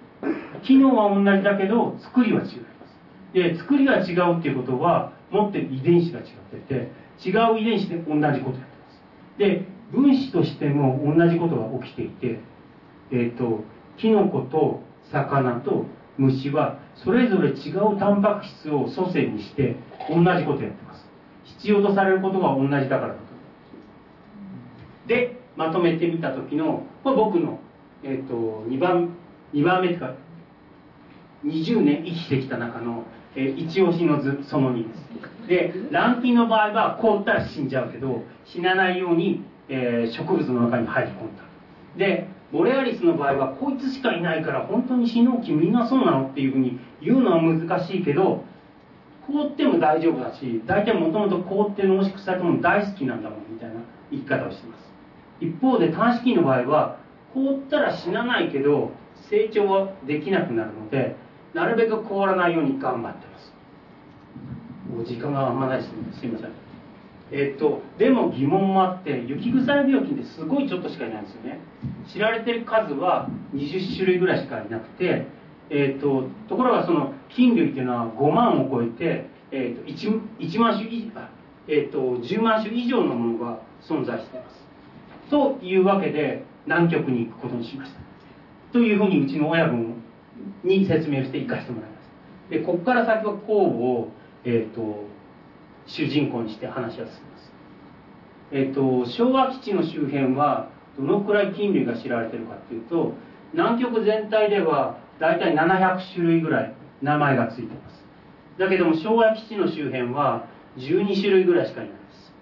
機能は同じだけど作りは違います。で作りが違うっていうことは持ってる遺伝子が違ってて違う遺伝子で同じことやってます。で分子としても同じことが起きていてえっ、ー、とキノコと魚と虫はそれぞれ違うタンパク質を祖先にして同じことやってます。必要とされることが同じだからだとでまとめてみた時のこれ僕の、えーと、2番2番目とか20年生きてきた中の、えー、一押しの図その2です。でランキンの場合は凍ったら死んじゃうけど死なないように、えー、植物の中に入り込んだ。でボレアリスの場合はこいつしかいないから本当に死のうきみんなそうなのっていうふうに言うのは難しいけど凍っても大丈夫だし大体もともと凍って濃縮されたもの大好きなんだもんみたいな生き方をしてます。一方で短子菌の場合は凍ったら死なないけど成長はできなくなるのでなるべく凍らないように頑張ってます。もう時間があんまないですね。すいません。えっとでも疑問もあって雪腐れ病菌ってすごいちょっとしかいないんですよね。知られてる数は20種類ぐらいしかいなくてえっとところがその菌類っていうのは5万を超えて、えっと 1, 1万種以えっと10万種以上のものが存在しています。というわけで南極に行くことにしました。というふうにうちの親分に説明して行かせてもらいましたでここから先は酵母を、えーと、主人公にして話は進みます。えっ、ー、と昭和基地の周辺はどのくらい菌類が知られてるかっていうと南極全体では大体700種類ぐらい名前がついてます。だけども昭和基地の周辺は12種類ぐらいしかいないです。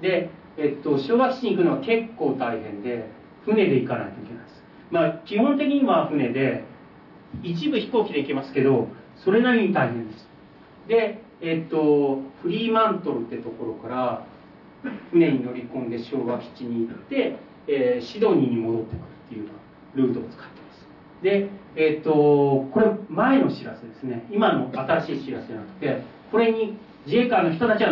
でえっと、昭和基地に行くのは結構大変で船で行かないといけないです。まあ基本的には船で一部飛行機で行けますけどそれなりに大変です。でえっとフリーマントルってところから船に乗り込んで昭和基地に行って、えー、シドニーに戻ってくるっていうルートを使ってます。でえっとこれ前の知らせですね。今の新しい知らせじゃなくてこれに自衛官の人たちは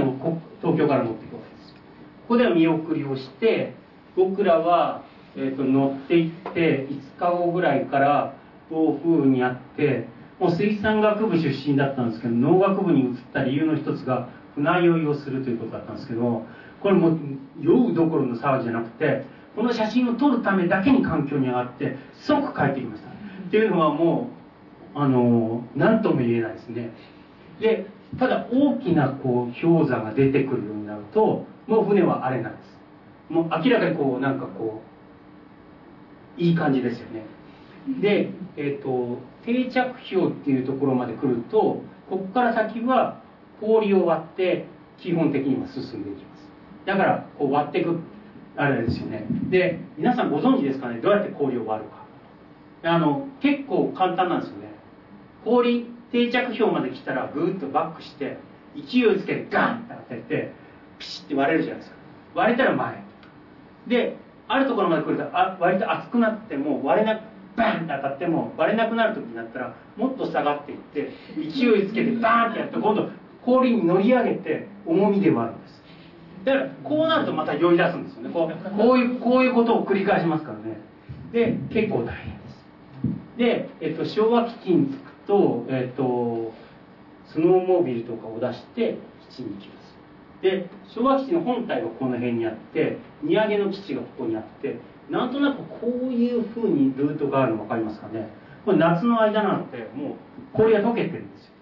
東京から乗っていくわけです。ここでは見送りをして僕らは、えーと、乗っていって5日後ぐらいから暴風雨にあってもう水産学部出身だったんですけど農学部に移った理由の一つが船酔いをするということだったんですけどこれもう酔うどころの騒ぎじゃなくてこの写真を撮るためだけに環境に上がって即帰ってきました。っていうのはもうあの何とも言えないですね。でただ大きなこう氷山が出てくるようになるともう船はあれなんです。もう明らかにこうなんかこういい感じですよね。で、えーと、定着氷っていうところまで来るとここから先は氷を割って基本的には進んでいきます。だからこう割っていくあれですよね。で皆さんご存知ですかね？どうやって氷を割るか。あの結構簡単なんですよね。氷定着氷まで来たらぐーっとバックして勢いつけてガンって当ててピシッて割れるじゃないですか。割れたら前。であるところまで来るとあ割と熱くなっても割れなバンって当たっても割れなくなる時になったらもっと下がっていって勢いつけてバーンってやって今度氷に乗り上げて重みで割るんです。だからこうなるとまた酔い出すんですよね。こうこういうこういうことを繰り返しますからね。で結構大変です。で、えっと、昭和基地に着くと、えっと、スノーモービルとかを出して基地に行きます。で昭和基地の本体がこの辺にあって荷上げの基地がここにあってなんとなくこういうふうにルートがあるの分かりますかね。これ夏の間なのでもう氷が溶けてるんですよ。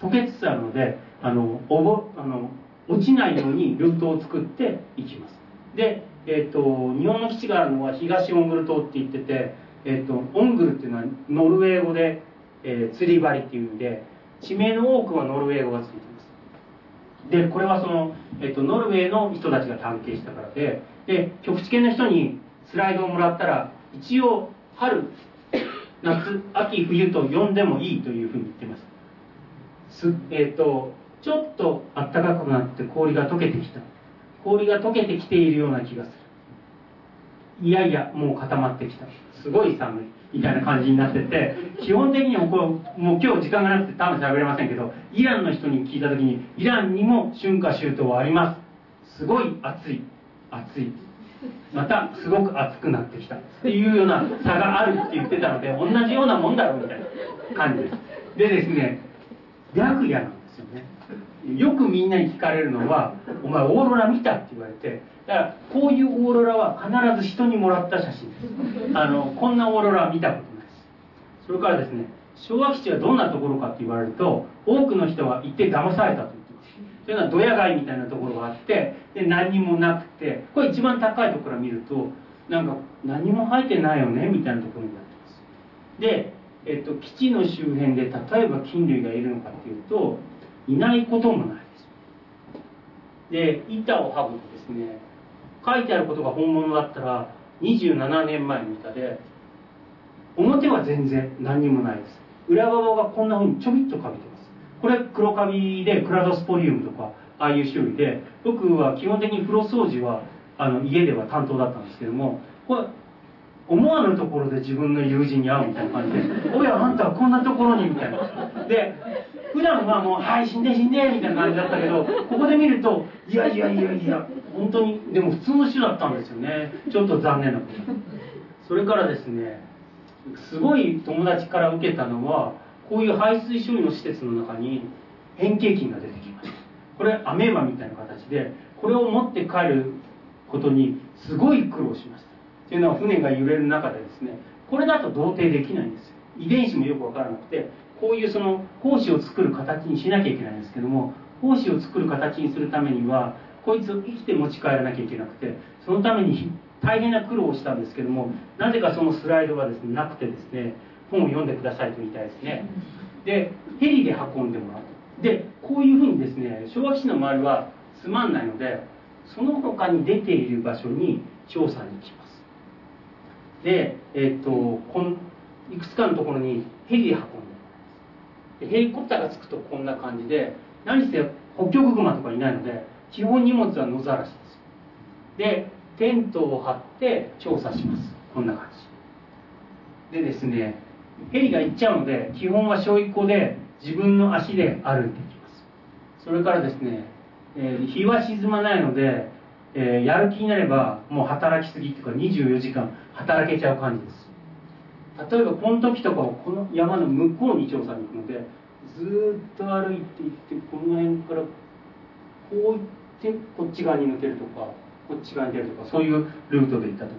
溶けつつあるのであのおぼあの落ちないようにルートを作っていきます。で、えーと、日本の基地があるのは東オングル島って言ってて、えーと、オングルっていうのはノルウェー語で、えー、釣り針っていう意味で地名の多くはノルウェー語がついてますでこれはその、えっと、ノルウェーの人たちが関係したからでで局地圏の人にスライドをもらったら一応春夏秋冬と呼んでもいいというふうに言ってます。すえっとちょっと暖かくなって氷が溶けてきた。氷が溶けてきているような気がする。いやいやもう固まってきた。すごい寒い。みたいな感じになってて基本的にはこもう今日時間がなくて多分喋れませんけどイランの人に聞いた時にイランにも春夏秋冬はあります。すごい暑い。暑い。またすごく暑くなってきた。っていうような差があるって言ってたので同じようなもんだろうみたいな感じです。でですね白夜なんですよね。よくみんなに聞かれるのは「お前オーロラ見た?」って言われてだからこういうオーロラは必ず人にもらった写真です。あのこんなオーロラ見たことないです。それからですね昭和基地はどんなところかって言われると多くの人は行って騙されたと言ってます。というのはドヤ街みたいなところがあってで何にもなくてこれ一番高いところから見るとなんか何も生えてないよねみたいなところになってます。で、えっと、基地の周辺で例えば菌類がいるのかっていうといないこともないです。で板を剥ぐとですね書いてあることが本物だったら27年前の板で表は全然何にもないです。裏側がこんなふうにちょびっとかびてます。これ黒カビでクラドスポリウムとかああいう種類で僕は基本的に風呂掃除はあの家では担当だったんですけどもこれ思わぬところで自分の友人に会うみたいな感じで「おやあんたはこんなところに」みたいな。で普段はもう「はい死んで死んで」みたいな感じだったけどここで見ると「いやいやいやいや本当にでも普通の種だったんですよね。ちょっと残念なことそれからですねすごい友達から受けたのはこういう排水処理の施設の中に変形菌が出てきましたこれアメーバみたいな形でこれを持って帰ることにすごい苦労しました。というのは船が揺れる中でですねこれだと同定できないんですよ。遺伝子もよく分からなくてこういうその胞子を作る形にしなきゃいけないんですけども胞子を作る形にするためにはこいつを生きて持ち帰らなきゃいけなくてそのために大変な苦労をしたんですけどもなぜかそのスライドがですねなくてですね本を読んでくださいと言いたいですね。でヘリで運んでもらうでこういうふうにですね昭和基地の周りはつまんないのでその他に出ている場所に調査に行きます。でえっ、とこんいくつかのところにヘリで運でヘリコプターが着くとこんな感じで何せ北極熊とかいないので基本荷物は野ざらしです。でテントを張って調査します。こんな感じ。でですねヘリが行っちゃうので基本は小一個で自分の足で歩いていきます。それからですね、えー、日は沈まないので、えー、やる気になればもう働きすぎっていうか24時間働けちゃう感じです。例えばこの時とかはこの山の向こうに調査に行くのでずっと歩いていってこの辺からこう行ってこっち側に抜けるとかこっち側に出るとかそういうルートで行ったとか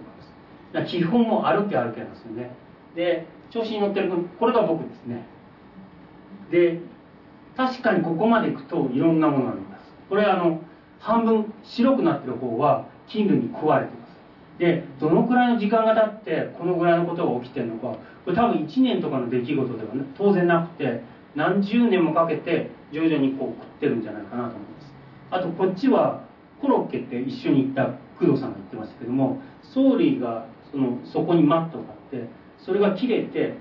です。基本も歩け歩けなんですよね。で調子に乗ってるこれが僕ですね。で確かにここまで行くといろんなものがあります。これあの半分白くなってる方は菌類に食われてます。でどのくらいの時間が経ってこのぐらいのことが起きてるのか。これ多分1年とかの出来事では、ね、当然なくて何十年もかけて徐々にこう食ってるんじゃないかなと思います。あとこっちはコロッケって一緒に行った工藤さんが言ってましたけども藻類がそのそこにマットがあってそれが切れて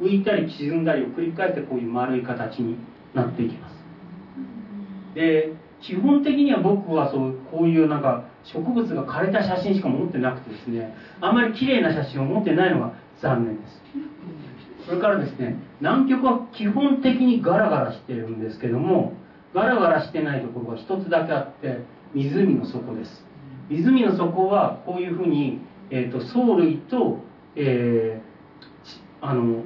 浮いたり沈んだりを繰り返してこういう丸い形になっていきます。で基本的には僕はそうこういうなんか植物が枯れた写真しか持ってなくてですねあんまり綺麗な写真を持ってないのが残念です。それからですね南極は基本的にガラガラしてるんですけどもガラガラしてないところが一つだけあって湖の底です。湖の底はこういうふうに、えーと、藻類と、えー、あの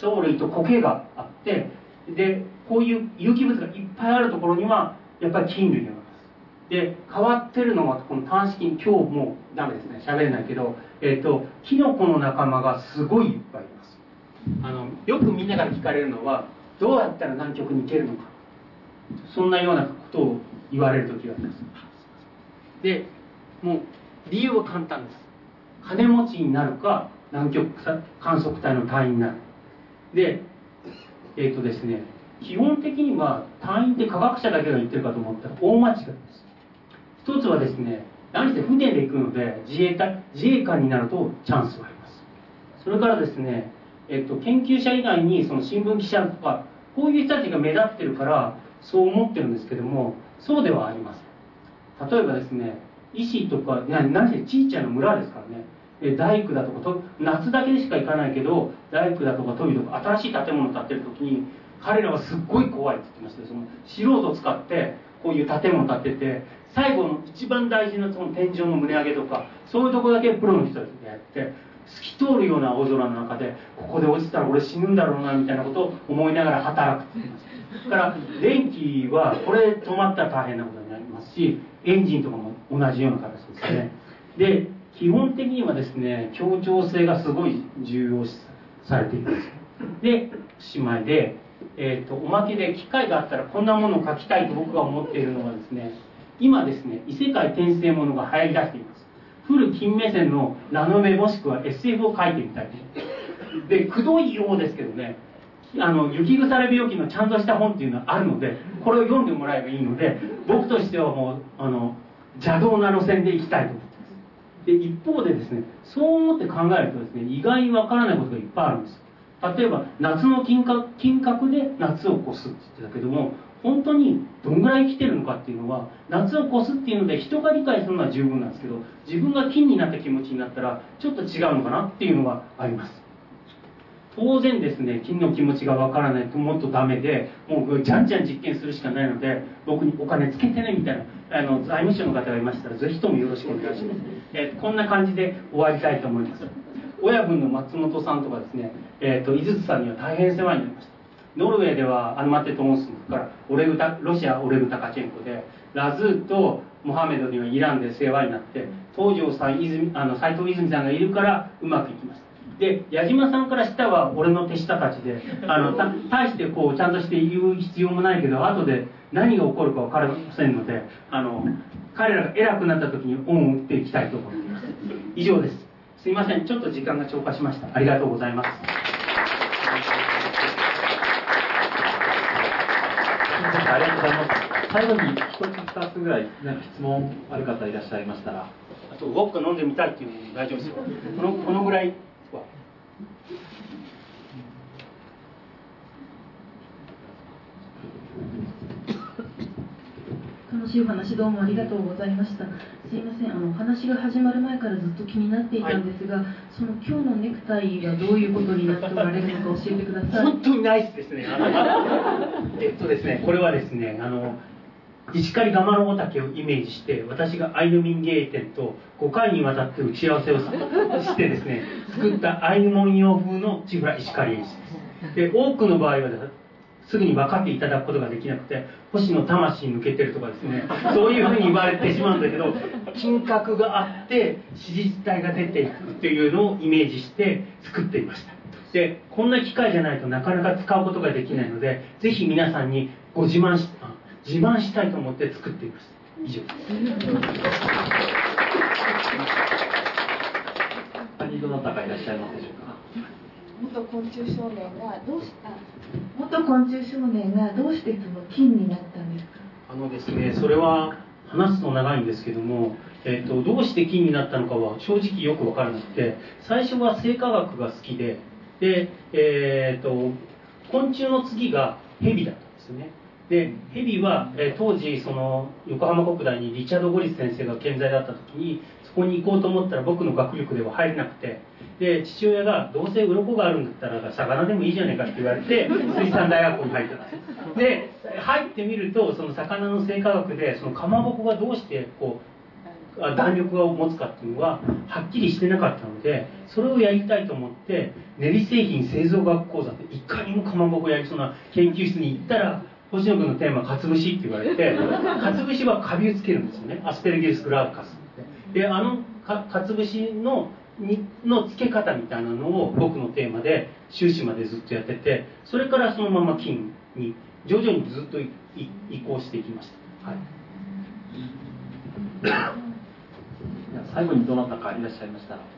藻類と苔があってでこういう有機物がいっぱいあるところにはやっぱり菌類があります。で変わってるのはこの単式今日もうダメですね。喋れないけど、えーと、とキノコの仲間がすごいいっぱいいます。あのよくみんなから聞かれるのはどうやったら南極に行けるのか。そんなようなことを言われる時があります。でもう理由は簡単です。金持ちになるか南極観測隊の隊員になる。でえっ、ー、とですね基本的には隊員って科学者だけが言ってるかと思ったら大間違いです。一つはですね何せ船で行くので自衛隊自衛官になるとチャンスがあります。それからですね、えっと、研究者以外にその新聞記者とかこういう人たちが目立ってるからそう思ってるんですけどもそうではありません。例えばですね石とか何せちいちゃな村ですからね。大工だとかと夏だけでしか行かないけど大工だとかトイとか新しい建物建てる時に彼らはすっごい怖いって言ってました。その素人を使ってこういう建物建てて最後の一番大事なその天井の胸上げとかそういうとこだけプロの人たちがやって透き通るような青空の中でここで落ちたら俺死ぬんだろうなみたいなことを思いながら働くって言います。だから電気はこれ止まったら大変なことになりますしエンジンとかも同じような形ですね。で基本的にはですね協調性がすごい重要視されています。でおしまいで、えーと、おまけで機会があったらこんなものを書きたいと僕が思っているのはですね今ですね異世界転生ものが流行りだしています。古金目線のラノベもしくは SF を書いてみたいでくどいようですけどねあの雪腐れ病気のちゃんとした本っていうのはあるのでこれを読んでもらえばいいので僕としてはもうあの邪道な路線で行きたいと思ってます。で一方でですねそう思って考えるとですね意外にわからないことがいっぱいあるんです例えば夏の金閣金閣で夏を越すって言ってたけども本当にどんぐらい生きてるのかっていうのは夏を越すっていうので人が理解するのは十分なんですけど自分が金になった気持ちになったらちょっと違うのかなっていうのがあります。当然ですね金の気持ちがわからないともっとダメでもうじゃんじゃん実験するしかないので僕にお金つけてねみたいなあの財務省の方がいましたらぜひともよろしくお願いします、えー、こんな感じで終わりたいと思います。親分の松本さんとかですね、えーと、井筒さんには大変世話になりました。ノルウェーではアルマテ・トモスからオレグタロシアオレグ・タカチェンコでラズーとモハメドにはイランで世話になって東條さん泉あの斎藤泉さんがいるからうまくいきました。で矢島さんから下は俺の手下たちであのた大してこうちゃんとして言う必要もないけど後で何が起こるか分かりませんのであの彼らが偉くなった時に恩を打っていきたいと思います。以上です。すいません。ちょっと時間が超過しました。ありがとうございます。ありがとうございます。最後に一つ二つぐらいなんか質問ある方いらっしゃいましたら。あとウォッカ飲んでみたいっていうのも大丈夫ですよ。このこのぐらい楽しいお話どうもありがとうございましたすいません。あのお話が始まる前からずっと気になっていたんですが、はい、その今日のネクタイはどういうことになっておられるのか教えてください。本当にナイスですね。えっとですねこれはですねあの石狩蒲の大竹をイメージして私がアイヌ民芸店と5回にわたって打ち合わせをしてですね作ったアイヌ文様風のチフラ石狩絵師です。で多くの場合はすぐに分かっていただくことができなくて星の魂抜けてるとかですね。そういうふうに言われてしまうんだけど金閣があって史実体が出ていくっていうのをイメージして作っていました。でこんな機会じゃないとなかなか使うことができないのでぜひ皆さんにご自慢し自慢したいと思って作っています以上です。どなたかいらっしゃいますでしょうか？元昆虫少年がどうした元昆虫少年がどうしてその金になったんですか？あのですねそれは話すと長いんですけども、えーと、どうして金になったのかは正直よく分からなくて最初は生化学が好きでで、えーと、昆虫の次がヘビだったんですね。でヘビは、えー、当時その横浜国大にリチャード・ゴリス先生が健在だった時にそこに行こうと思ったら僕の学力では入れなくてで父親がどうせ鱗があるんだったら魚でもいいじゃないかって言われて 水産大学に入ったんですで入ってみるとその魚の生化学でそのかまぼこがどうしてこう弾力を持つかっていうのははっきりしてなかったのでそれをやりたいと思って練り製品製造学講座でいかにもかまぼこやりそうな研究室に行ったら星野君のテーマ「かつぶし」って言われてかつぶしはカビをつけるんですよね。アスペルギルス・グラーカスであのかつぶしのにの付け方みたいなのを僕のテーマで終始までずっとやっててそれからそのまま金に徐々にずっと移行していきました、はい、最後にどなたかいらっしゃいましたら、はい、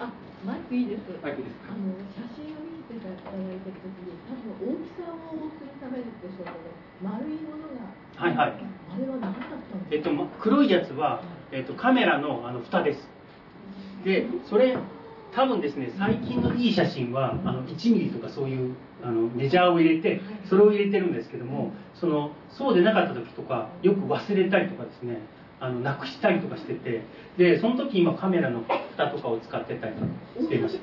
あマイクいいです。マイクですあの写真を見せていただいてる時に多分大きさをするためでしょうけど丸いものがはいはい。あれは何だったんですか、えっと、黒いやつは、えっと、カメラのあの蓋ですでそれ多分ですね最近のいい写真はあの1ミリとかそういうあのメジャーを入れてそれを入れてるんですけどもそのそうでなかった時とかよく忘れたりとかですねあのなくしたりとかしててでその時今カメラの蓋とかを使ってたりしていました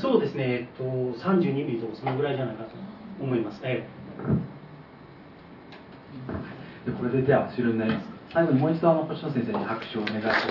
そうですねえっと32ミリとかそのぐらいじゃないかと思います、ええ。でこれででは終了になります最後にもう一度あの星野先生に拍手をお願いします。